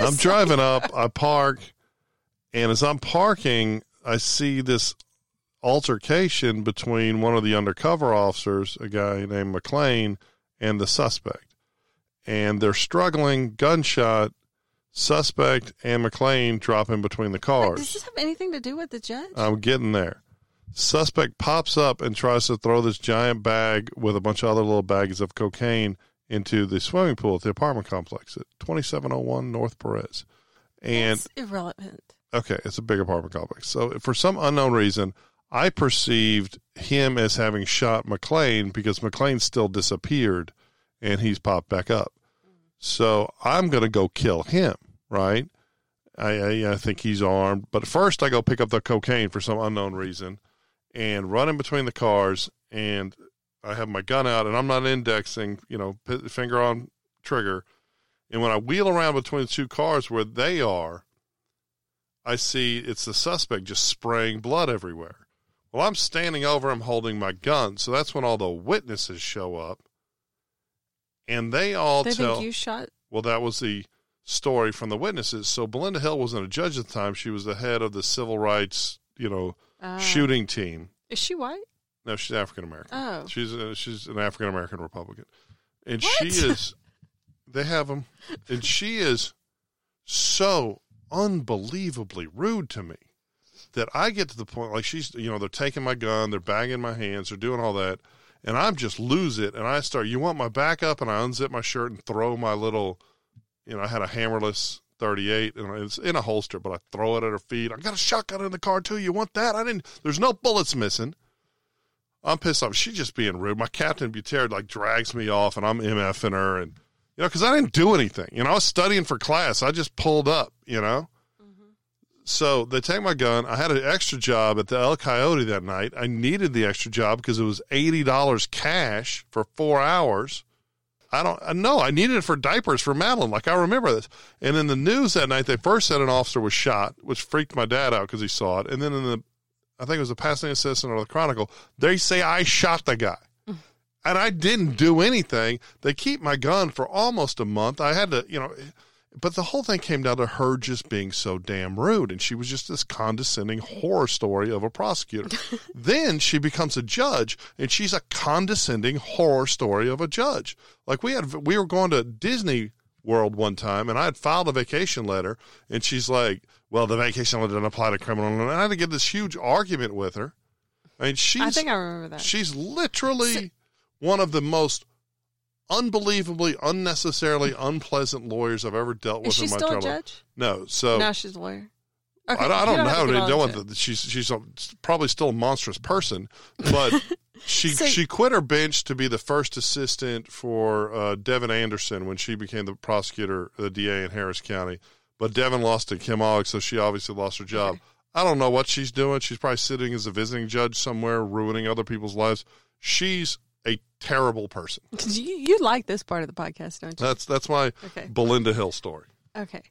I'm *laughs* driving up, I park, and as I'm parking, I see this altercation between one of the undercover officers, a guy named McLean, and the suspect. And they're struggling, gunshot, suspect and McLean drop in between the cars. does this have anything to do with the judge? I'm getting there. Suspect pops up and tries to throw this giant bag with a bunch of other little bags of cocaine into the swimming pool at the apartment complex at 2701 North Perez. And It's irrelevant. okay, it's a big apartment complex. So for some unknown reason, I perceived him as having shot McLean because McLean still disappeared and he's popped back up. So I'm going to go kill him, right? I, I, I think he's armed. But first, I go pick up the cocaine for some unknown reason and run in between the cars. And I have my gun out and I'm not indexing, you know, finger on trigger. And when I wheel around between the two cars where they are, I see it's the suspect just spraying blood everywhere. Well, I'm standing over him holding my gun, so that's when all the witnesses show up, and they all They tell. think you shot. Well, that was the story from the witnesses. So Belinda Hill wasn't a judge at the time; she was the head of the civil rights, you know, Uh, shooting team. Is she white? No, she's African American. Oh. she's a, she's an African American Republican, and What? she is. *laughs* They have them, and she is so unbelievably rude to me that I get to the point like she's you know they're taking my gun, they're bagging my hands, they're doing all that, and I'm just lose it, and I start. You want my backup, and I unzip my shirt and throw my little, you know, I had a hammerless. 38 and it's in a holster but i throw it at her feet i got a shotgun in the car too you want that i didn't there's no bullets missing I'm pissed off. She's just being rude. My captain Butera like drags me off, and I'm mfing her, and you know, because I didn't do anything. You know, I was studying for class. I just pulled up. You know, so they take my gun. I had an extra job at the El Coyote that night. I needed the extra job because it was eighty dollars cash for four hours. I don't uh, know. I needed it for diapers for Madeline. Like I remember this. And in the news that night, they first said an officer was shot, which freaked my dad out because he saw it. And then in the I think it was the Pasadena Citizen or the Chronicle, they say I shot the guy. And I didn't do anything. They keep my gun for almost a month. I had to, you know, but the whole thing came down to her just being so damn rude. And she was just this condescending horror story of a prosecutor. *laughs* then she becomes a judge and she's a condescending horror story of a judge. Like we had, we were going to Disney World one time and I had filed a vacation letter and she's like, well, the vacation letter doesn't apply to criminal. And I had to get this huge argument with her. I mean, she's, I think I remember that. She's literally one of the most unbelievably, unnecessarily unpleasant lawyers I've ever dealt with Is she in my still a life. judge? No, so now she's a lawyer. Okay, I don't, I don't to know. They don't want the, she's she's a, probably still a monstrous person, but *laughs* she So- she quit her bench to be the first assistant for uh, Devon Anderson when she became the prosecutor, the DA in Harris County. But Devon lost to Kim Ogg, so she obviously lost her job. Okay. I don't know what she's doing. She's probably sitting as a visiting judge somewhere, ruining other people's lives. She's a terrible person. *laughs* You, you like this part of the podcast, don't you? That's that's my Okay. Belinda Hill story. Okay.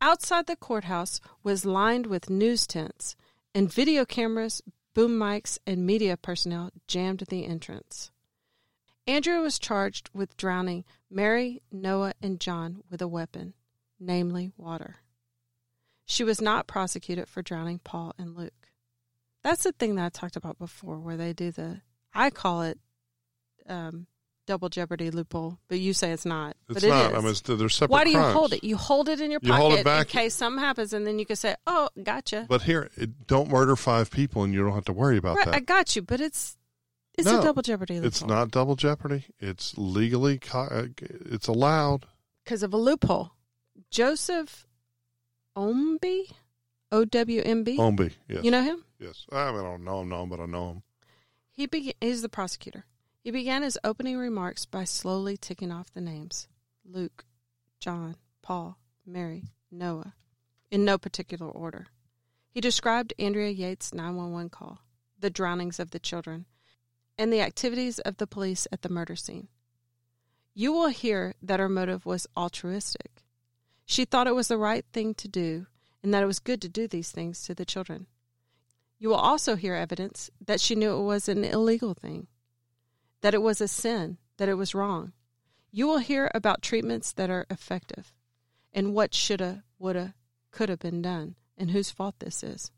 Outside the courthouse was lined with news tents, and video cameras, boom mics, and media personnel jammed the entrance. Andrea was charged with drowning Mary, Noah, and John with a weapon, namely water. She was not prosecuted for drowning Paul and Luke. That's the thing that I talked about before, where they do the, I call it um, double jeopardy loophole, but you say it's not. It's but it not. is. I mean, it's, they're separate. Why do you crimes. hold it? You hold it in your You pocket hold it in case something happens, and then you can say, "Oh, gotcha." But here, it, don't murder five people, and you don't have to worry about Right, that. I got you, but it's it's No, a double jeopardy It's not double jeopardy. It's legally, co- uh, it's allowed. because of a loophole. Joseph Owmby, O W M B. Owmby, yes, You know him? yes. I, mean, I don't know him, know him, but I know him. He began. He's the prosecutor. He began his opening remarks by slowly ticking off the names: Luke, John, Paul, Mary, Noah, in no particular order. He described Andrea Yates' 911 call, the drownings of the children, and the activities of the police at the murder scene. You will hear that her motive was altruistic. She thought it was the right thing to do and that it was good to do these things to the children. You will also hear evidence that she knew it was an illegal thing, that it was a sin, that it was wrong. You will hear about treatments that are effective and what shoulda, woulda, coulda been done and whose fault this is.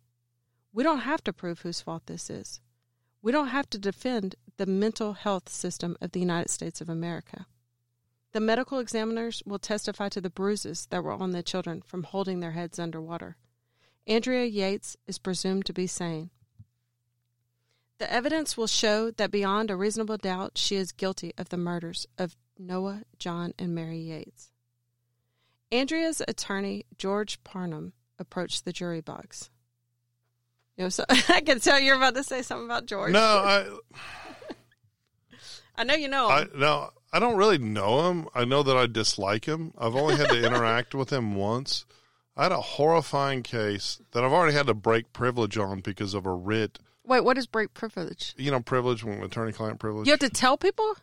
We don't have to prove whose fault this is. We don't have to defend the mental health system of the United States of America. The medical examiners will testify to the bruises that were on the children from holding their heads underwater. Andrea Yates is presumed to be sane. The evidence will show that beyond a reasonable doubt she is guilty of the murders of Noah, John, and Mary Yates. Andrea's attorney, George Parnham, approached the jury box. You know, so *laughs* I can tell you're about to say something about George. No, I, *laughs* I know you know I him. no, I don't really know him. I know that I dislike him. I've only had to *laughs* interact with him once. I had a horrifying case that I've already had to break privilege on because of a writ. Wait, what is break privilege? You know, privilege when attorney-client privilege. You have to tell people?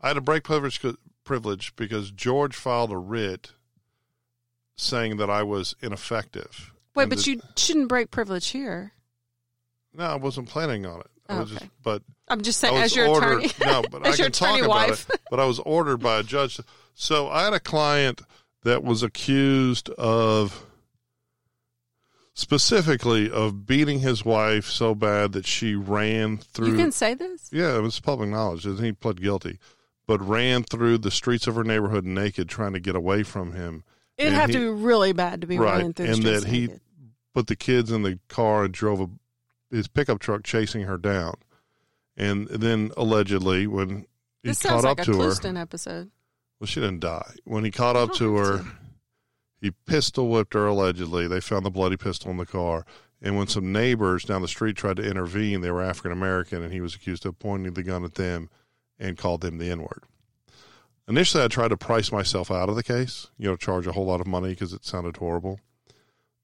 I had a break privilege uh, privilege because George filed a writ saying that I was ineffective. Wait, but the- you shouldn't break privilege here. No, I wasn't planning on it. I Oh, was okay. just, but I'm just saying, as your ordered. attorney. No, but *laughs* I can talk attorney about it. But I was ordered by a judge. So I had a client that was accused of specifically of beating his wife so bad that she ran through. You can say this. yeah, it was public knowledge. and He pled guilty, but ran through the streets of her neighborhood naked, trying to get away from him. It'd And have he- to be really bad to be Right, running through the streets. and that he- put the kids in the car and drove a, his pickup truck chasing her down. And then allegedly, when he This caught up like a to her, episode. well, she didn't die. When he caught up to her. He pistol whipped her allegedly. They found the bloody pistol in the car. And when some neighbors down the street tried to intervene, they were African American, and he was accused of pointing the gun at them and called them the N word. Initially, I tried to price myself out of the case, you know, charge a whole lot of money because it sounded horrible.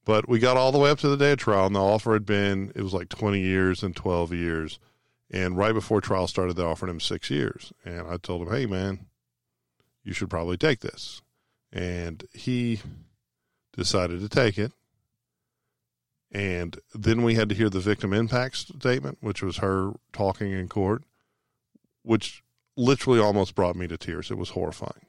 But we got all the way up to the day of trial, and the offer had been it was like 20 years and 12 years. And right before trial started, they offered him six years. And I told him, hey, man, you should probably take this. And he decided to take it. And then we had to hear the victim impact statement, which was her talking in court, which literally almost brought me to tears. It was horrifying.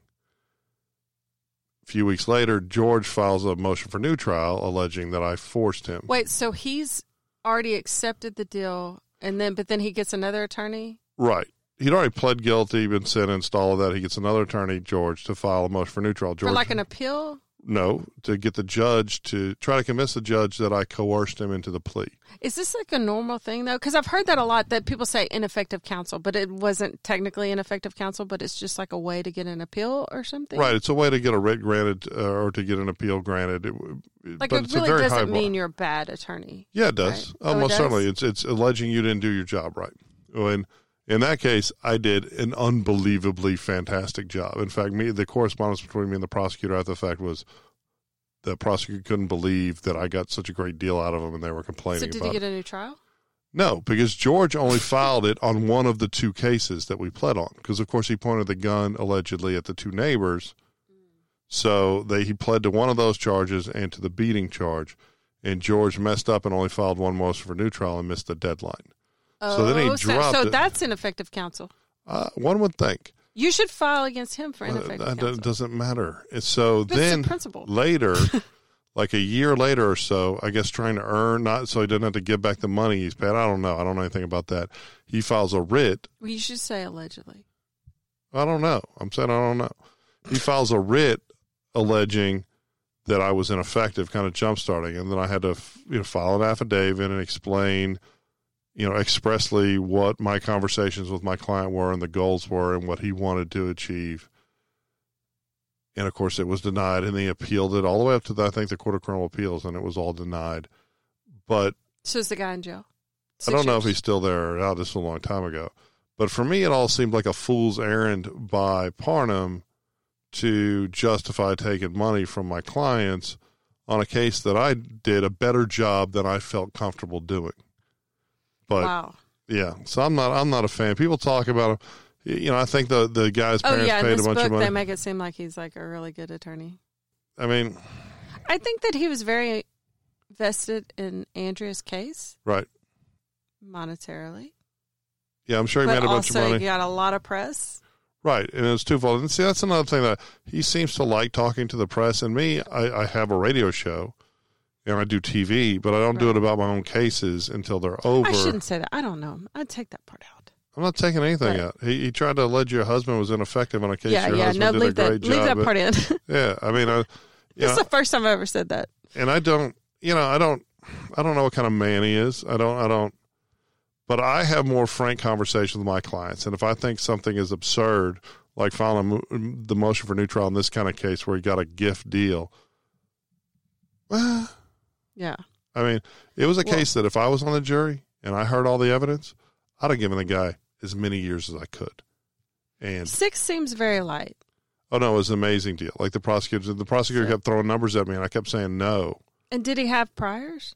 A few weeks later, George files a motion for new trial alleging that I forced him. Wait, so he's already accepted the deal, and then but then he gets another attorney. Right. He'd already pled guilty, been sentenced, all of that. He gets another attorney, George, to file a motion for new trial. George, for like an appeal. No, to get the judge to try to convince the judge that I coerced him into the plea. Is this like a normal thing though? Because I've heard that a lot that people say ineffective counsel, but it wasn't technically ineffective counsel, but it's just like a way to get an appeal or something. Right. It's a way to get a writ granted uh, or to get an appeal granted. It, Like but it really a very high doesn't bar. mean you're a bad attorney. Yeah, it does. Right. Oh, it Almost does? certainly. It's it's alleging you didn't do your job right. And in that case, I did an unbelievably fantastic job. In fact, me the correspondence between me and the prosecutor after the fact was the prosecutor couldn't believe that I got such a great deal out of them, and they were complaining So did about he get a new trial? No, because George only filed it on one of the two cases that we pled on. Because of course he pointed the gun allegedly at the two neighbors. So they he pled to one of those charges and to the beating charge. And George messed up and only filed one motion for new trial and missed the deadline. So then he Oh, dropped so, it. that's ineffective counsel. Uh, one would think You should file against him for uh, ineffective that counsel. doesn't matter. So But then *laughs* later, like a year later or so, I guess trying to earn not so he doesn't have to give back the money he's paid. I don't know. I don't know anything about that. He files a writ Well, you should say allegedly. I don't know. I'm saying I don't know. He files a writ alleging that I was ineffective, kind of jump starting, and then I had to you know file an affidavit and explain, you know, expressly what my conversations with my client were and the goals were and what he wanted to achieve. And of course, it was denied, and he appealed it all the way up to the, I think the Court of Criminal Appeals, and it was all denied. But So is the guy in jail? I don't know if he's still there or not. This was a long time ago. But for me, it all seemed like a fool's errand by Parnham to justify taking money from my clients on a case that I did a better job than I felt comfortable doing. But wow. yeah, so I'm not I'm not a fan. People talk about him. You know, I think the the guy's Oh yeah, in paid a bunch book of money. they make it seem like he's like a really good attorney. I mean, I think that he was very vested in Andrea's case right? monetarily, Yeah, I'm sure he but made a bunch of money. he got a lot of press. Right, and it's twofold. And see, that's another thing that he seems to like talking to the press. And me, I, I have a radio show, and I do TV, but I don't do it about my own cases until they're over. I shouldn't say that. I don't know. I'd take that part out. I'm not taking anything Right. out. He, he tried to allege your husband was ineffective on a case yeah, your yeah. husband No, did leave a that. great Leave that at- part in. *laughs* Yeah, I mean, I, know, the first time I've ever said that. and I don't, you know, I don't, I don't know what kind of man he is. I don't, I don't, but I have more frank conversations with my clients. And if I think something is absurd, like filing the motion for new trial in this kind of case where he got a gift deal, well, Yeah. I mean, it was a Well- case that if I was on the jury and I heard all the evidence, I'd have given the guy as many years as I could. And Six seems very light. oh no, it was an amazing deal. Like the prosecutor, the prosecutor So- kept throwing numbers at me, and I kept saying no. And did he have priors?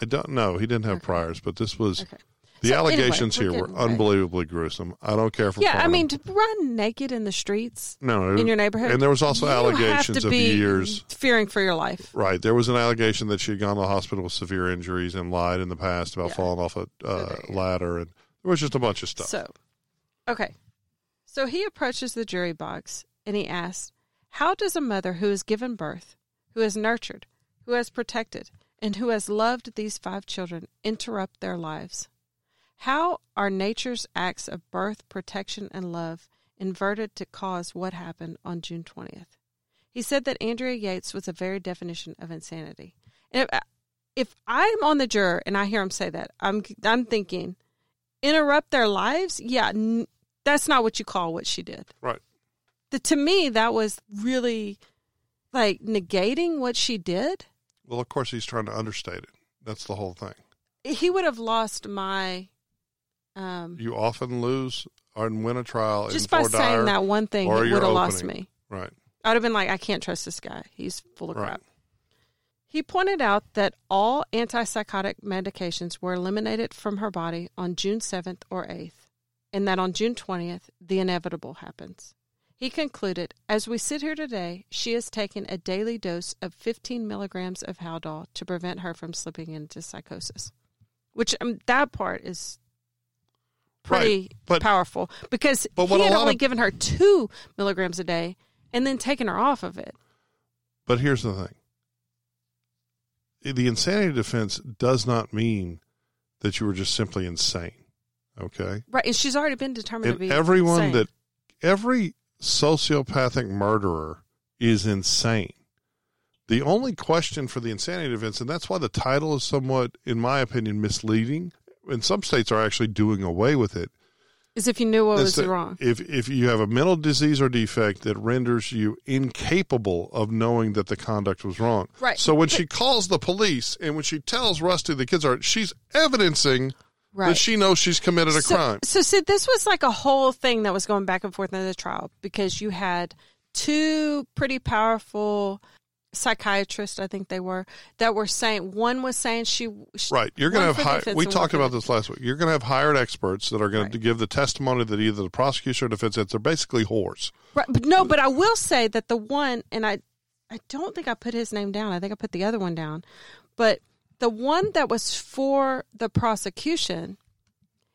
I don't know. He didn't have Okay. priors, but this was Okay. The So allegations we're here were unbelievably gruesome. I don't care for Yeah, I mean, to run naked in the streets no, in your neighborhood, and there was also allegations of years. fearing for your life. Right, there was an allegation that she had gone to the hospital with severe injuries and lied in the past about Yeah. falling off a uh, go. ladder, and there was just a bunch of stuff. So, okay. So he approaches the jury box and he asks, How does a mother who has given birth, who has nurtured, who has protected, and who has loved these five children interrupt their lives? How are nature's acts of birth, protection, and love inverted to cause what happened on June 20th? He said that Andrea Yates was a very definition of insanity. And if, uh, if I'm on the juror and I hear him say that, I'm I'm thinking, interrupt their lives? Yeah, n- that's not what you call what she did. right, The, to me, that was really like negating what she did. well, of course, he's trying to understate it. That's the whole thing. He would have lost my. Um, You often lose and win a trial just by saying that one thing, it would have lost me. Right, I'd have been like, I can't trust this guy. He's full of Right. crap. He pointed out that all antipsychotic medications were eliminated from her body on June 7th or 8th, and that on June 20th, the inevitable happens. He concluded, as we sit here today, she has taken a daily dose of 15 milligrams of Haldol to prevent her from slipping into psychosis. Which um, that part is pretty Right, but- powerful because but he had only of- given her two milligrams a day and then taken her off of it. but here's the thing: the insanity defense does not mean that you were just simply insane. Okay, Right, and she's already been determined to and be everyone insane. that every sociopathic murderer is insane. The only question for the insanity defense, and that's why the title is somewhat, in my opinion, misleading. And some states are actually doing away with it. is if you knew what was wrong. If if you have a mental disease or defect that renders you incapable of knowing that the conduct was wrong. Right. So when But- she calls the police and when she tells Rusty the kids are, she's evidencing Right. that she knows she's committed a so, crime. So, see, this was like a whole thing that was going back and forth in the trial because you had two pretty powerful psychiatrists, I think they were, that were saying one was saying she she- Right. You're going to have hi- we talked about this last week. You're going to have hired experts that are going Right. to give the testimony that either the prosecution or defense that they're basically whores. Right, but no, but I will say that the one, and I, I don't think I put his name down. I think I put the other one down, but the one that was for the prosecution,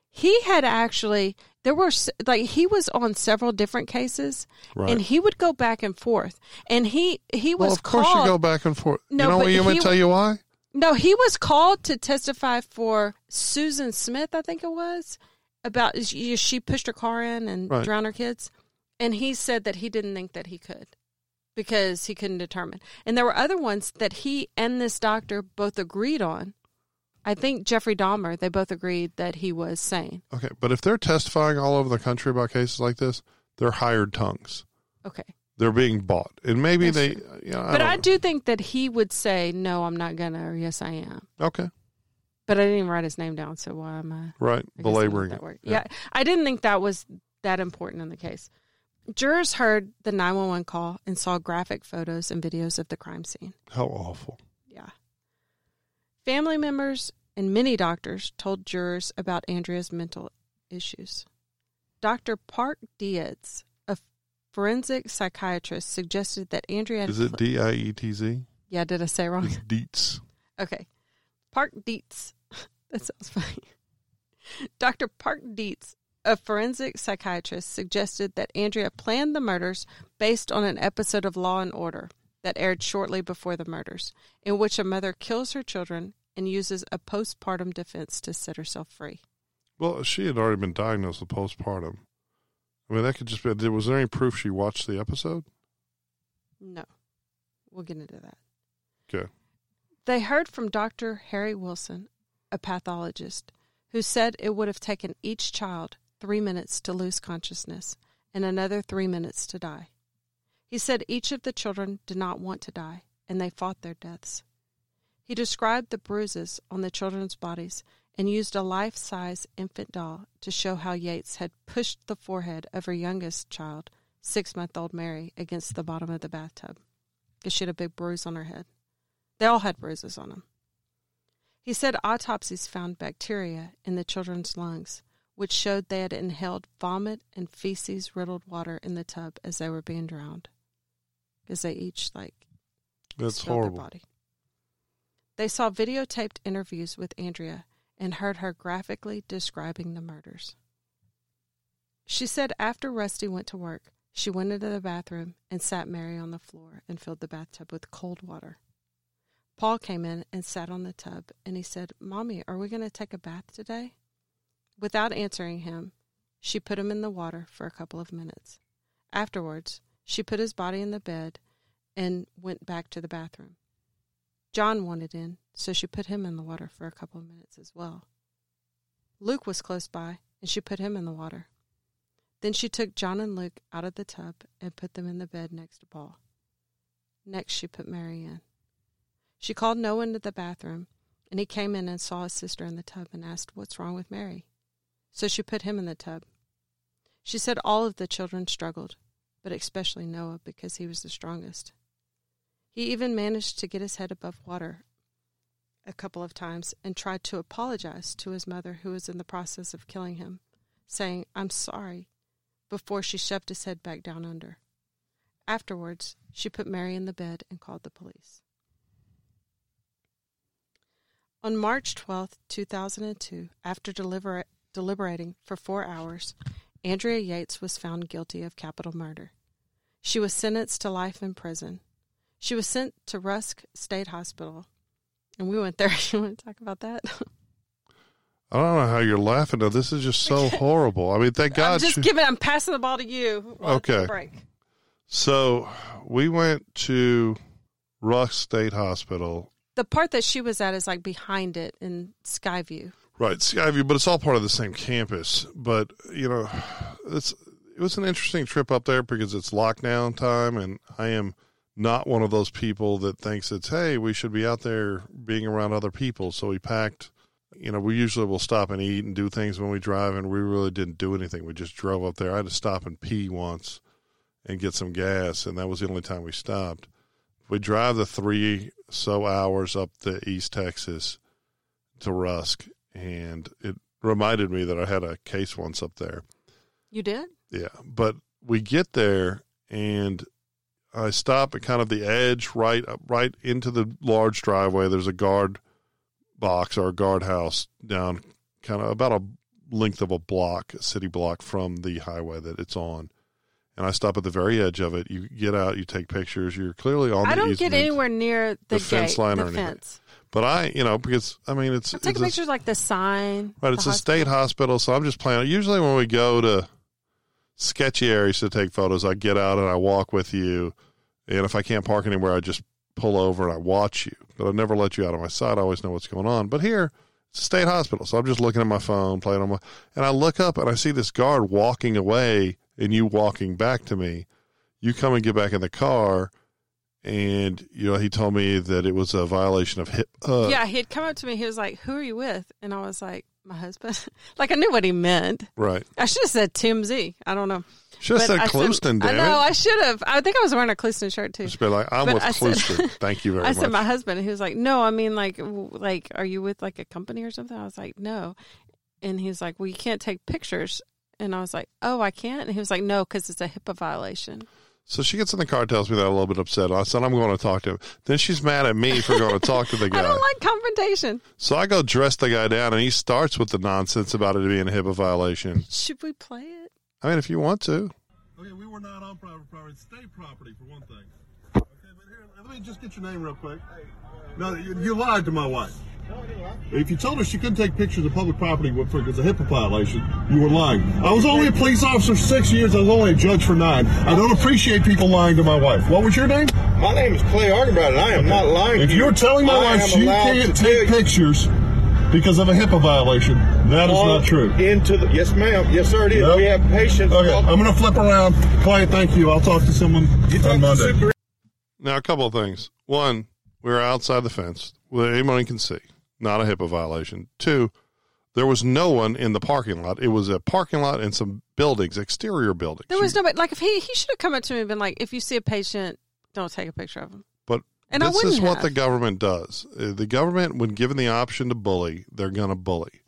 he had actually there were like he was on several different cases, Right. and he would go back and forth, and he he was well, of course called. you go back and forth. No, you know what? You want to tell you why? No, he was called to testify for Susan Smith, I think it was, about she she pushed her car in and Right. drowned her kids. And he said that he didn't think that he could because he couldn't determine. And there were other ones that he and this doctor both agreed on. I think Jeffrey Dahmer, they both agreed that he was sane. Okay, but if they're testifying all over the country about cases like this, they're hired tongues. Okay. They're being bought, and maybe That's they. You know, I but I know. do think that he would say, no, I'm not going to, or yes, I am. Okay, But I didn't even write his name down, so why am I? right. I Belaboring that it. worked. Yeah. I didn't think that was that important in the case. Jurors heard the 911 call and saw graphic photos and videos of the crime scene. How awful. Family members and many doctors told jurors about Andrea's mental issues. Dr. Park Dietz, a forensic psychiatrist, suggested that Andrea Is it D I E T Z? Yeah, did I say wrong? It's *laughs* Dietz. Okay. Park Dietz. *laughs* that sounds funny. Dr. Park Dietz, a forensic psychiatrist, suggested that Andrea planned the murders based on an episode of Law and Order that aired shortly before the murders, in which a mother kills her children and uses a postpartum defense to set herself free. Well, she had already been diagnosed with postpartum. I mean, that could just be. Was there any proof she watched the episode? No. We'll get into that. Okay. They heard from Dr. Harry Wilson, a pathologist, who said it would have taken each child three minutes to lose consciousness and another three minutes to die. He said each of the children did not want to die, and they fought their deaths. He described the bruises on the children's bodies and used a life size infant doll to show how Yates had pushed the forehead of her youngest child, six month old Mary, against the bottom of the bathtub because she had a big bruise on her head. They all had bruises on them. He said autopsies found bacteria in the children's lungs, which showed they had inhaled vomit and feces riddled water in the tub as they were being drowned. Because they each, like, That's spilled their horrible. body. They saw videotaped interviews with Andrea and heard her graphically describing the murders. She said after Rusty went to work, she went into the bathroom and sat Mary on the floor and filled the bathtub with cold water. Paul came in and sat on the tub and he said, Mommy, are we going to take a bath today? Without answering him, she put him in the water for a couple of minutes. Afterwards, she put his body in the bed and went back to the bathroom. John wanted in, so she put him in the water for a couple of minutes as well. Luke was close by, and she put him in the water. Then she took John and Luke out of the tub and put them in the bed next to Paul. Next, she put Mary in. She called Noah into the bathroom, and he came in and saw his sister in the tub and asked, What's wrong with Mary? So she put him in the tub. She said all of the children struggled, but especially Noah because he was the strongest. He even managed to get his head above water a couple of times and tried to apologize to his mother, who was in the process of killing him, saying, I'm sorry, before she shoved his head back down under. Afterwards, she put Mary in the bed and called the police. On March 12, 2002, after deliber- deliberating for four hours, Andrea Yates was found guilty of capital murder. She was sentenced to life in prison. She was sent to Rusk State Hospital, and we went there. *laughs* You want to talk about that? I don't know how you're laughing though. This is just so *laughs* horrible. I mean, thank God. I'm just giving. I'm passing the ball to you. while I take a Okay. break. so we went to Rusk State Hospital. The part that she was at is like behind it in Skyview. Right, Skyview, but it's all part of the same campus. But you know, it's it was an interesting trip up there because it's lockdown time, and I am not one of those people that thinks it's hey, we should be out there being around other people. So we packed. You know, we usually will stop and eat and do things when we drive, and we really didn't do anything. We just drove up there. I had to stop and pee once and get some gas, and that was the only time we stopped. We drive the three so hours up to East Texas to Rusk, and it reminded me that I had a case once up there. You did? Yeah, but we get there and I stop at kind of the edge, right, right into the large driveway. There's a guard box or a guardhouse down, kind of about a length of a block, a city block from the highway that it's on. And I stop at the very edge of it. You get out, you take pictures. You're clearly on. The I don't easement. get anywhere near the, the fence gate, line the or anything. fence. But I, you know, because I mean, it's I'm taking it's a- pictures like the sign. Right, it's a state hospital, so I'm just planning. Usually, when we go to sketchy areas to take photos, I get out and I walk with you, and if I can't park anywhere, I just pull over and I watch you. But I never let you out of my sight. I always know what's going on. But here, it's a state hospital, so I'm just looking at my phone, playing on my, and I look up and I see this guard walking away, and you walking back to me. You come and get back in the car. And you know, he told me that it was a violation of hip. Uh, yeah, he'd come up to me. He was like, "Who are you with?" And I was like, "My husband." *laughs* like I knew what he meant. right. I should have said TMZ. I don't know. Should have said I Clouston, I know. it. I should have. I think I was wearing a Clouston shirt too. Just be like, I'm But with I said- Clouston. *laughs* Thank you very I much. I said my husband, and he was like, "No, I mean like, w- like, are you with like a company or something?" I was like, "No," and he was like, "Well, you can't take pictures." And I was like, "Oh, I can't." And he was like, "No, because it's a HIPAA violation." So she gets in the car, tells me that a little bit upset. I said, I'm going to talk to him. Then she's mad at me for going to talk to the guy. *laughs* I don't like confrontation. so I go dress the guy down, and he starts with the nonsense about it being a HIPAA violation. Should we play it? I mean, if you want to. Okay, we were not on private property. It's state property, for one thing. Okay, but here, let me just get your name real quick. Uh, no, you, you lied to my wife. If you told her she couldn't take pictures of public property with- for it's a HIPAA violation, you were lying. I was only a police officer for six years. I was only a judge for nine. I don't appreciate people lying to my wife. What was your name? My name is Clay Argenbrad, and I am not lying. If to you. you're telling my I wife am she can't take dig pictures because of a HIPAA violation, that is on not true. Into the yes, ma'am. Yes, sir. It is. Nope. We have patients. Okay, I'm going to flip around. Clay, thank you. I'll talk to someone You talk on Monday. super- Now, a couple of things. One, we were outside the fence where anyone can see, not a HIPAA violation. Two, there was no one in the parking lot. It was a parking lot and some buildings, exterior buildings. There was nobody. Like if he he should have come up to me and been like, "If you see a patient, don't take a picture of him." But And this is what have. the government does. Uh, The government, when given the option to bully, they're going to bully.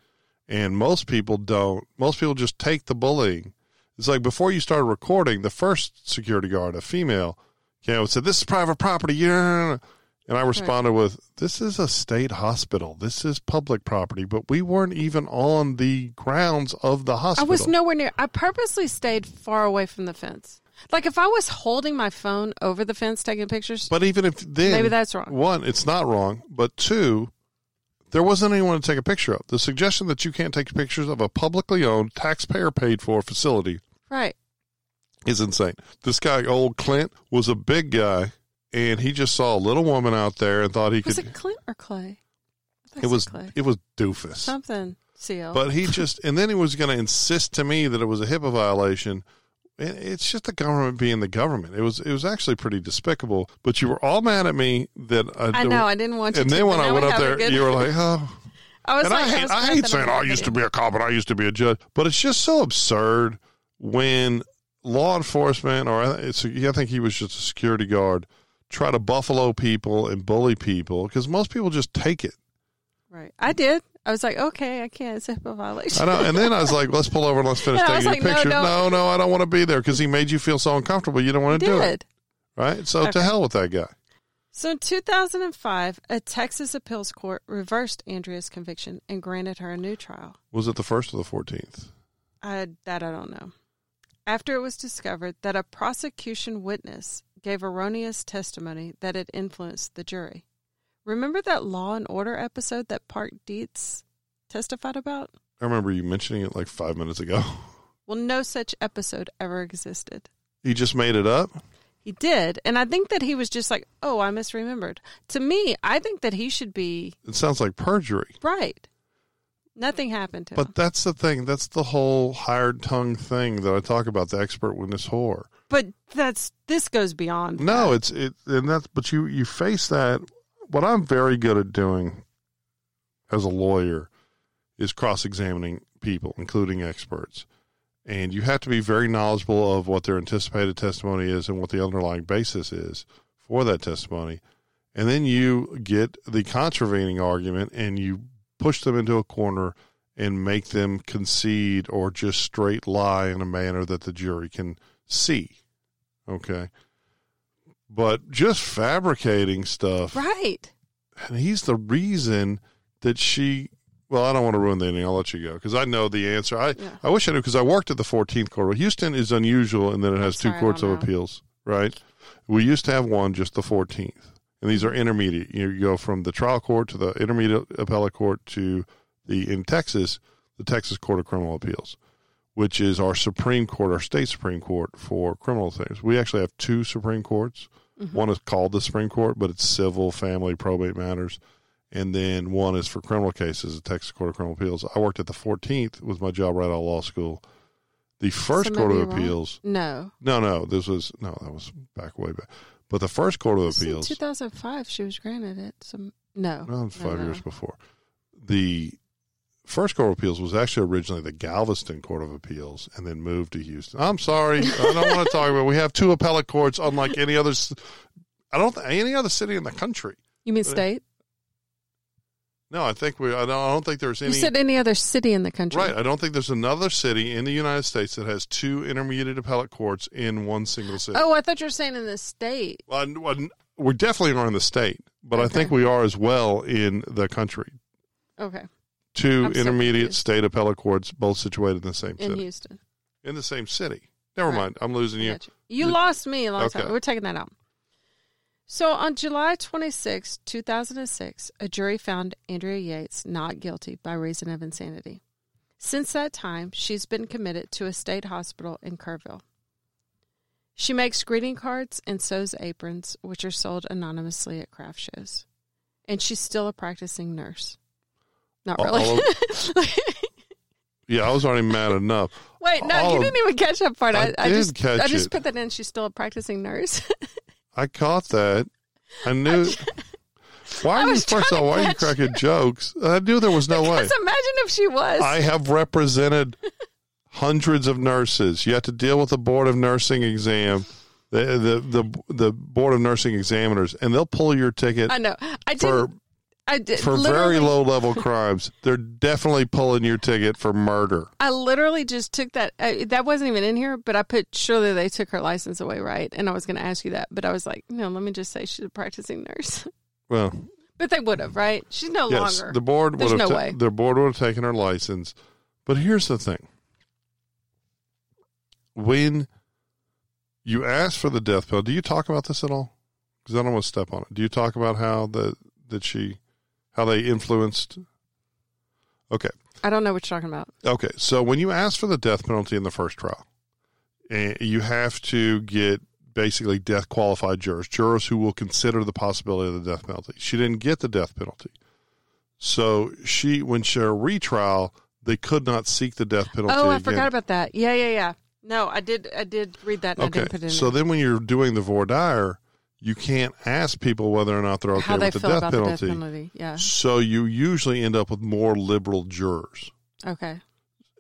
And most people don't. Most people just take the bullying. It's like before you started recording, the first security guard, a female, came out and said, This is private property. Yeah. And I responded with, This is a state hospital. This is public property. But we weren't even on the grounds of the hospital. I was nowhere near. I purposely stayed far away from the fence. Like if I was holding my phone over the fence taking pictures, But even if then, Maybe that's wrong. One, it's not wrong, but two, there wasn't anyone to take a picture of. The suggestion that you can't take pictures of a publicly owned, taxpayer paid for facility right? is insane. This guy, old Clint, was a big guy, and he just saw a little woman out there and thought he Was could. it Clint or Clay? It was Clay. it was doofus. something. CL. But he *laughs* just, and then he was going to insist to me that it was a HIPAA violation. It's just the government being the government. It was it was actually pretty despicable. But you were all mad at me that I know I didn't want you And to. then when I went up there, you were *laughs* like, "Oh." I was And like, I hate, was I hate saying, I'm used to be a cop and I used to be a judge," but it's just so absurd when law enforcement, or I- it's, I think he was just a security guard, try to buffalo people and bully people because most people just take it. Right. I did. I was like, okay, I can't. It's a HIPAA violation. I know. And then I was like, "Let's pull over and let's finish *laughs* taking like, no, pictures." don't. No, no, I don't want to be there because he made you feel so uncomfortable. You don't want to do it, right? So to hell with that guy. So in 2005, a Texas appeals court reversed Andrea's conviction and granted her a new trial. Was it the first or the fourteenth? I, that I don't know. After it was discovered that a prosecution witness gave erroneous testimony that it influenced the jury. Remember that Law and Order episode that Park Dietz testified about? I remember you mentioning it like five minutes ago. *laughs* Well, no such episode ever existed. He just made it up. He did, and I think that he was just like, "Oh, I misremembered." To me, I think that he should be It sounds like perjury. right. Nothing happened to him. But that's the thing. That's the whole hired tongue thing that I talk about. The expert witness whore. But that's this goes beyond. No, that. it's it, and that's. But you you face that. What I'm very good at doing as a lawyer is cross examining people, including experts, and you have to be very knowledgeable of what their anticipated testimony is and what the underlying basis is for that testimony, and then you get the contravening argument and you push them into a corner and make them concede or just straight lie in a manner that the jury can see. Okay. But just fabricating stuff, right. and he's the reason that she. Well, I don't want to ruin the ending. I'll let you go because I know the answer. I Yeah. I wish I knew because I worked at the 14th court. Well, Houston is unusual in that it has I'm two courts of know. appeals, right? We used to have one, just the 14th, and these are intermediate. You go from the trial court to the intermediate appellate court to the in Texas, the Texas Court of Criminal Appeals, which is our Supreme Court, our state Supreme Court for criminal things. We actually have two Supreme Courts. Mm-hmm. One is called the Supreme Court, but it's civil, family, probate matters. And then one is for criminal cases, the Texas Court of Criminal Appeals. I worked at the 14th with my job right out of law school. The first Court of wrong. Appeals, No. no, no, this was, no, that was back way back. But the first Court of Appeals, 2005, she was granted it. Some no. no, five no, years no. before. The first Court of Appeals was actually originally the Galveston Court of Appeals and then moved to Houston. I'm sorry. I don't want to *laughs* talk about it. We have two appellate courts, unlike any other, I don't, any other city in the country. You mean state? No, I think we, I don't, I don't think there's any. You said any other city in the country. Right. I don't think there's another city in the United States that has two intermediate appellate courts in one single city. Oh, I thought you were saying in the state. Well, n- well, we definitely are in the state, but I think we are as well in the country. Okay. Two I'm intermediate confused. state appellate courts, both situated in the same In city. In Houston. In the same city. Never Right. mind. I'm losing you. Gotcha. You lost me a long Okay. time. We're taking that out. So on July 26, 2006, a jury found Andrea Yates not guilty by reason of insanity. Since that time, she's been committed to a state hospital in Kerrville. She makes greeting cards and sews aprons, which are sold anonymously at craft shows. And she's still a practicing nurse. Not really. all *laughs* Yeah, I was already mad enough. Wait, no, all you of- didn't even catch that part. I I, I just, I just put that in. She's still a practicing nurse. *laughs* I caught that. I knew. *laughs* Why I are was first of all? Why are you cracking jokes? I knew there was no way. Because imagine if she was. I have represented hundreds of nurses. You have to deal with the board of nursing exam. the the the, the board of nursing examiners, and they'll pull your ticket I know. I did. for I did for very low level crimes. They're definitely pulling your ticket for murder. I literally just took that. Uh, that wasn't even in here, but I put surely they took her license away, right? And I was going to ask you that, but I was like, no, let me just say she's a practicing nurse. *laughs* Well, but they would have, right? She's no yes, longer. the board would There's have no ta- way. the board would have taken her license. But here's the thing: when you ask for the death penalty, do you talk about this at all? Because I don't want to step on it. Do you talk about how the that she how they influenced? Okay, I don't know what you're talking about. Okay, so when you ask for the death penalty in the first trial, eh, you have to get basically death qualified jurors, jurors who will consider the possibility of the death penalty. She didn't get the death penalty, so she when she her retrial, they could not seek the death penalty. Oh, I again. forgot about that. Yeah, yeah, yeah. No, I did. I did read that. Okay, didn't put it in. so then when you're doing the voir dire, you can't ask people whether or not they're okay with the death penalty. the death penalty? Yeah. So you usually end up with more liberal jurors. Okay.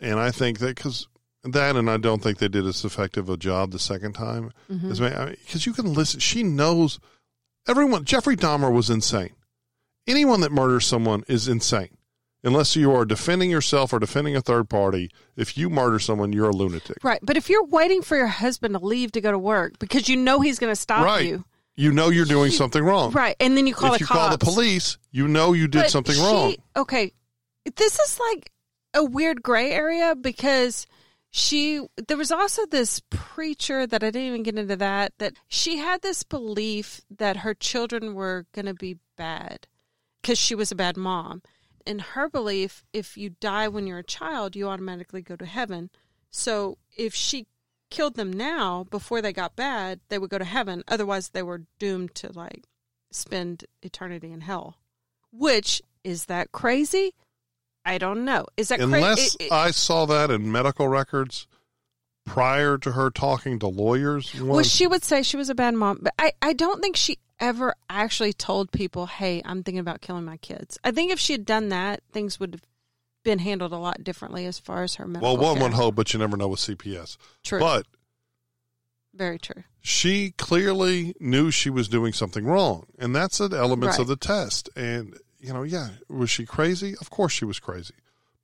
And I think that because that, and I don't think they did as effective a job the second time. Mm-hmm. Because you can listen, she knows everyone. Jeffrey Dahmer was insane. Anyone that murders someone is insane. Unless you are defending yourself or defending a third party, if you murder someone, you're a lunatic. Right, but if you're waiting for your husband to leave to go to work because you know he's going to stop right. you, You know you're doing something wrong. right, and then you call if the you cops. call the police, you know you did But something she- wrong. Okay, this is like a weird gray area because she. There was also this preacher that I didn't even get into that. That she had this belief that her children were going to be bad because she was a bad mom. In her belief, if you die when you're a child, you automatically go to heaven. So if she killed them now before they got bad, they would go to heaven. Otherwise, they were doomed to like spend eternity in hell. Which is that crazy? I don't know. Is that Unless crazy? I saw that in medical records prior to her talking to lawyers. well, she would say she was a bad mom, but I, I don't think she ever actually told people, "Hey, I'm thinking about killing my kids." I think if she had done that, things would have been handled a lot differently as far as her medical. well, one care. would hope, but you never know with CPS. True, But very true. she clearly knew she was doing something wrong, and that's the elements of the test. And you know, yeah, was she crazy? Of course, she was crazy,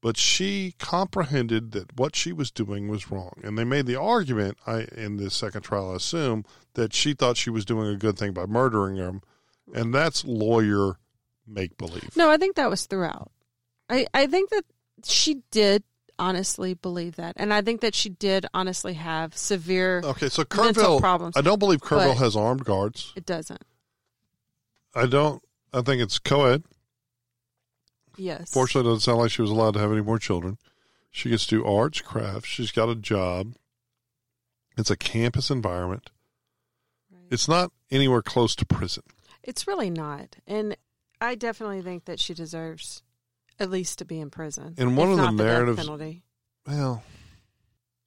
but she comprehended that what she was doing was wrong. And they made the argument, I in the second trial, I assume, that she thought she was doing a good thing by murdering him, and that's lawyer make believe. No, I think that was throughout. I, I think that she did honestly believe that. And I think that she did honestly have severe. Okay, so Kerrville, problems. I don't believe Kerrville has armed guards. It doesn't. I don't. I think it's co-ed. Yes. Fortunately, it doesn't sound like she was allowed to have any more children. She gets to do arts, crafts. She's got a job. It's a campus environment. It's not anywhere close to prison. It's really not. And I definitely think that she deserves at least to be in prison. And one of the narratives- penalty. Well,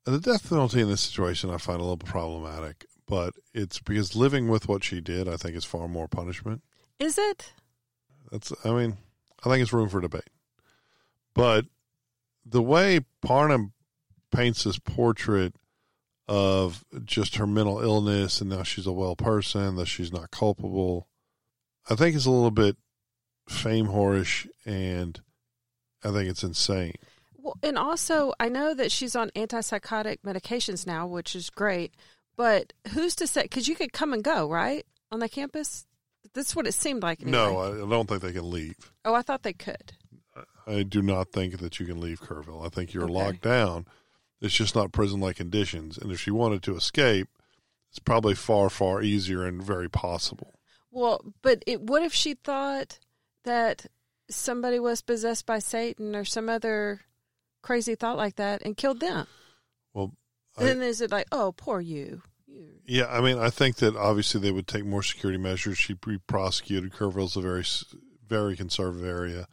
the death penalty in this situation I find a little problematic, but it's because living with what she did, I think, is far more punishment. Is it? That's, I mean, I think it's room for debate. But the way Parnham paints this portrait of just her mental illness and now she's a well person, that she's not culpable, I think is a little bit fame whorish and I think it's insane. Well, and also, I know that she's on antipsychotic medications now, which is great. But who's to say? Because you could come and go, right, on the campus. That's what it seemed like. Anyway. No, I don't think they can leave. oh, I thought they could. I do not think that you can leave Kerrville. I think you're Okay. locked down. It's just not prison like conditions. And if she wanted to escape, it's probably far, far easier and very possible. Well, but it, what if she thought that somebody was possessed by Satan or some other crazy thought like that and killed them? Well, I, then is it like, oh, poor you? you. yeah, I mean, I think that obviously they would take more security measures. She be prosecuted. Kerrville's a very, very conservative area.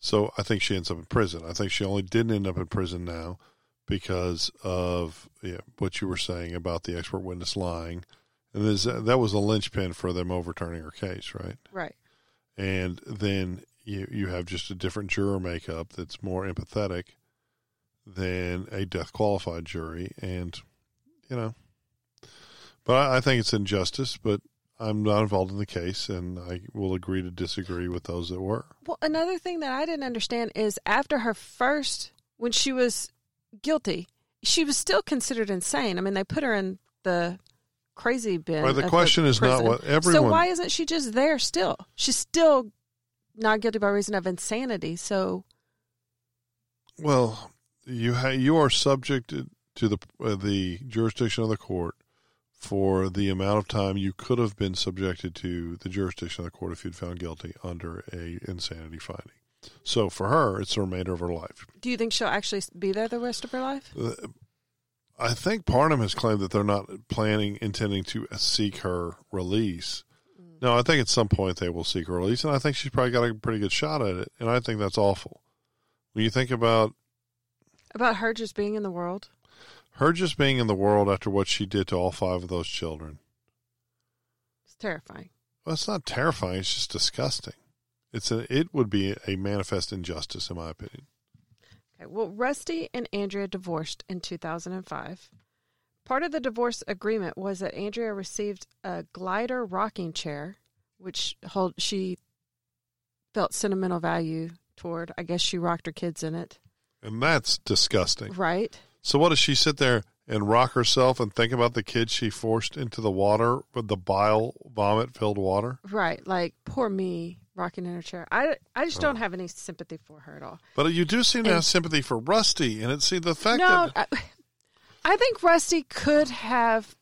So I think she ends up in prison. I think she only didn't end up in prison now because of yeah, what you were saying about the expert witness lying. And that was a linchpin for them overturning her case, right? Right. and then you you have just a different juror makeup that's more empathetic than a death qualified jury and you know But I, I think it's injustice. But I'm not involved in the case, and I will agree to disagree with those that were. Well, another thing that I didn't understand is after her first, when she was guilty, she was still considered insane. I mean, they put her in the crazy bin. Right, the question is not what everyone- So why isn't she just there still? She's still not guilty by reason of insanity. So Well, you ha- you are subject to the uh, the jurisdiction of the court for the amount of time you could have been subjected to the jurisdiction of the court if you'd found guilty under a insanity finding. So for her, it's the remainder of her life. do you think she'll actually be there the rest of her life? Uh, I think Parnham has claimed that they're not planning, intending to seek her release. Mm-hmm. No, I think at some point they will seek her release, and I think she's probably got a pretty good shot at it. And I think that's awful. When you think about About her just being in the world? her just being in the world after what she did to all five of those children, It's terrifying. well, it's not terrifying. It's just disgusting. It's a, it would be a manifest injustice, in my opinion. Okay, well, Rusty and Andrea divorced in 2005. Part of the divorce agreement was that Andrea received a glider rocking chair, which hold she felt sentimental value toward. I guess she rocked her kids in it, And that's disgusting. right? So what does she sit there and rock herself and think about the kids she forced into the water with the bile vomit filled water? Right, like poor me rocking in her chair. I, I just don't oh. have any sympathy for her at all. But you do seem to have sympathy for Rusty, and it see the fact No, that I, I think Rusty could have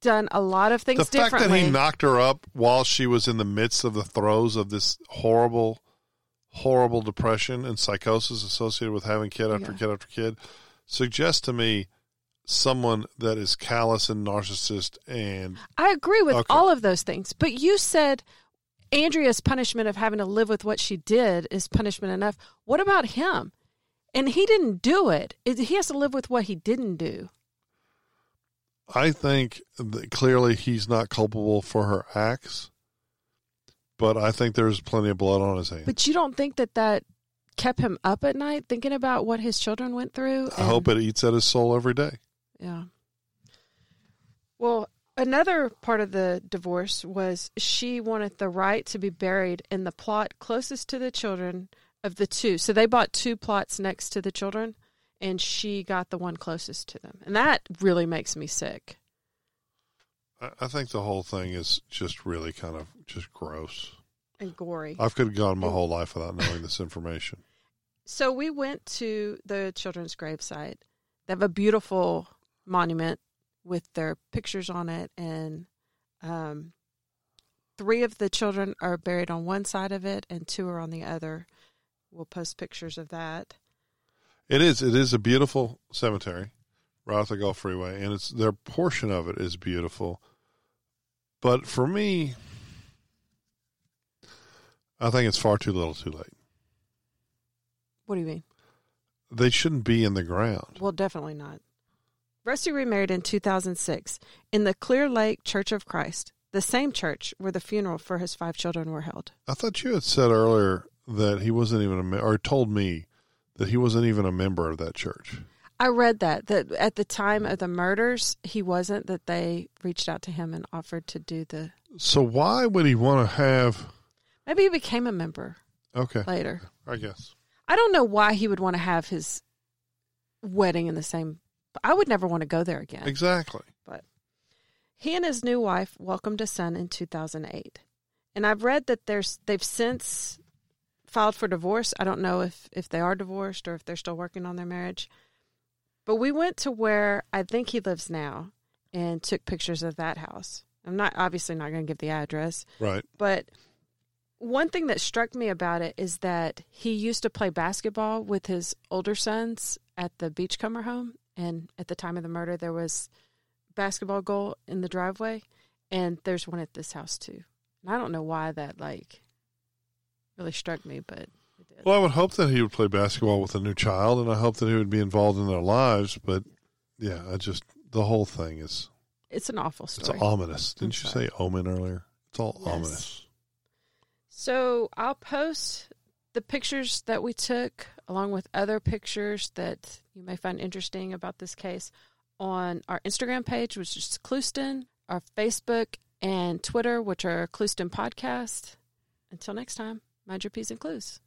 done a lot of things the fact that he knocked her up while she was in the midst of the throes of this horrible, horrible depression and psychosis associated with having kid after Yeah. kid after kid suggests to me someone that is callous and narcissist and I agree with Okay. all of those things. But you said Andrea's punishment of having to live with what she did is punishment enough. What about him? And he didn't do it. It- He has to live with what he didn't do. I think that clearly he's not culpable for her acts, but I think there's plenty of blood on his hands. But you don't think that that kept him up at night thinking about what his children went through? I hope it eats at his soul every day. Yeah. Well, another part of the divorce was she wanted the right to be buried in the plot closest to the children of the two. So they bought two plots next to the children, and she got the one closest to them. And that really makes me sick. I, think the whole thing is just really kind of just gross. And gory. I've could have gone my whole life without knowing this information. So we went to the children's gravesite. They have a beautiful monument with their pictures on it, and um, three of the children are buried on one side of it, and two are on the other. We'll post pictures of that. It is. It is a beautiful cemetery, right off the Gulf Freeway, and it's their portion of it is beautiful. But for me, I think it's far too little, too late. What do you mean? They shouldn't be in the ground. Well, definitely not. Rusty remarried in 2006 in the Clear Lake Church of Christ, the same church where the funeral for his five children were held. I thought you had said earlier that he wasn't even a me- or told me that he wasn't even a member of that church. I read that that at the time of the murders, he wasn't. That they reached out to him and offered to do the. So why would he want to have? Maybe he became a member Okay, later. I guess. I don't know why he would want to have his wedding in the same. I would never want to go there again. Exactly. But he and his new wife welcomed a son in 2008, and I've read that there's they've since filed for divorce. I don't know if if they are divorced or if they're still working on their marriage. But we went to where I think he lives now and took pictures of that house. I'm not obviously not going to give the address, Right. but one thing that struck me about it is that he used to play basketball with his older sons at the Beachcomber home. And at the time of the murder, there was basketball goal in the driveway, and there's one at this house too. And I don't know why that like really struck me, but it did. Well, I would hope that he would play basketball with a new child, and I hope that he would be involved in their lives. But yeah, I just the whole thing is it's an awful it's story. ominous. Didn't I'm you sorry. say omen earlier? It's all Yes. ominous. So I'll post the pictures that we took, along with other pictures that you may find interesting about this case, on our Instagram page, which is Clouston. our Facebook and Twitter, which are Clouston Podcast. Until next time, mind your P's and clues.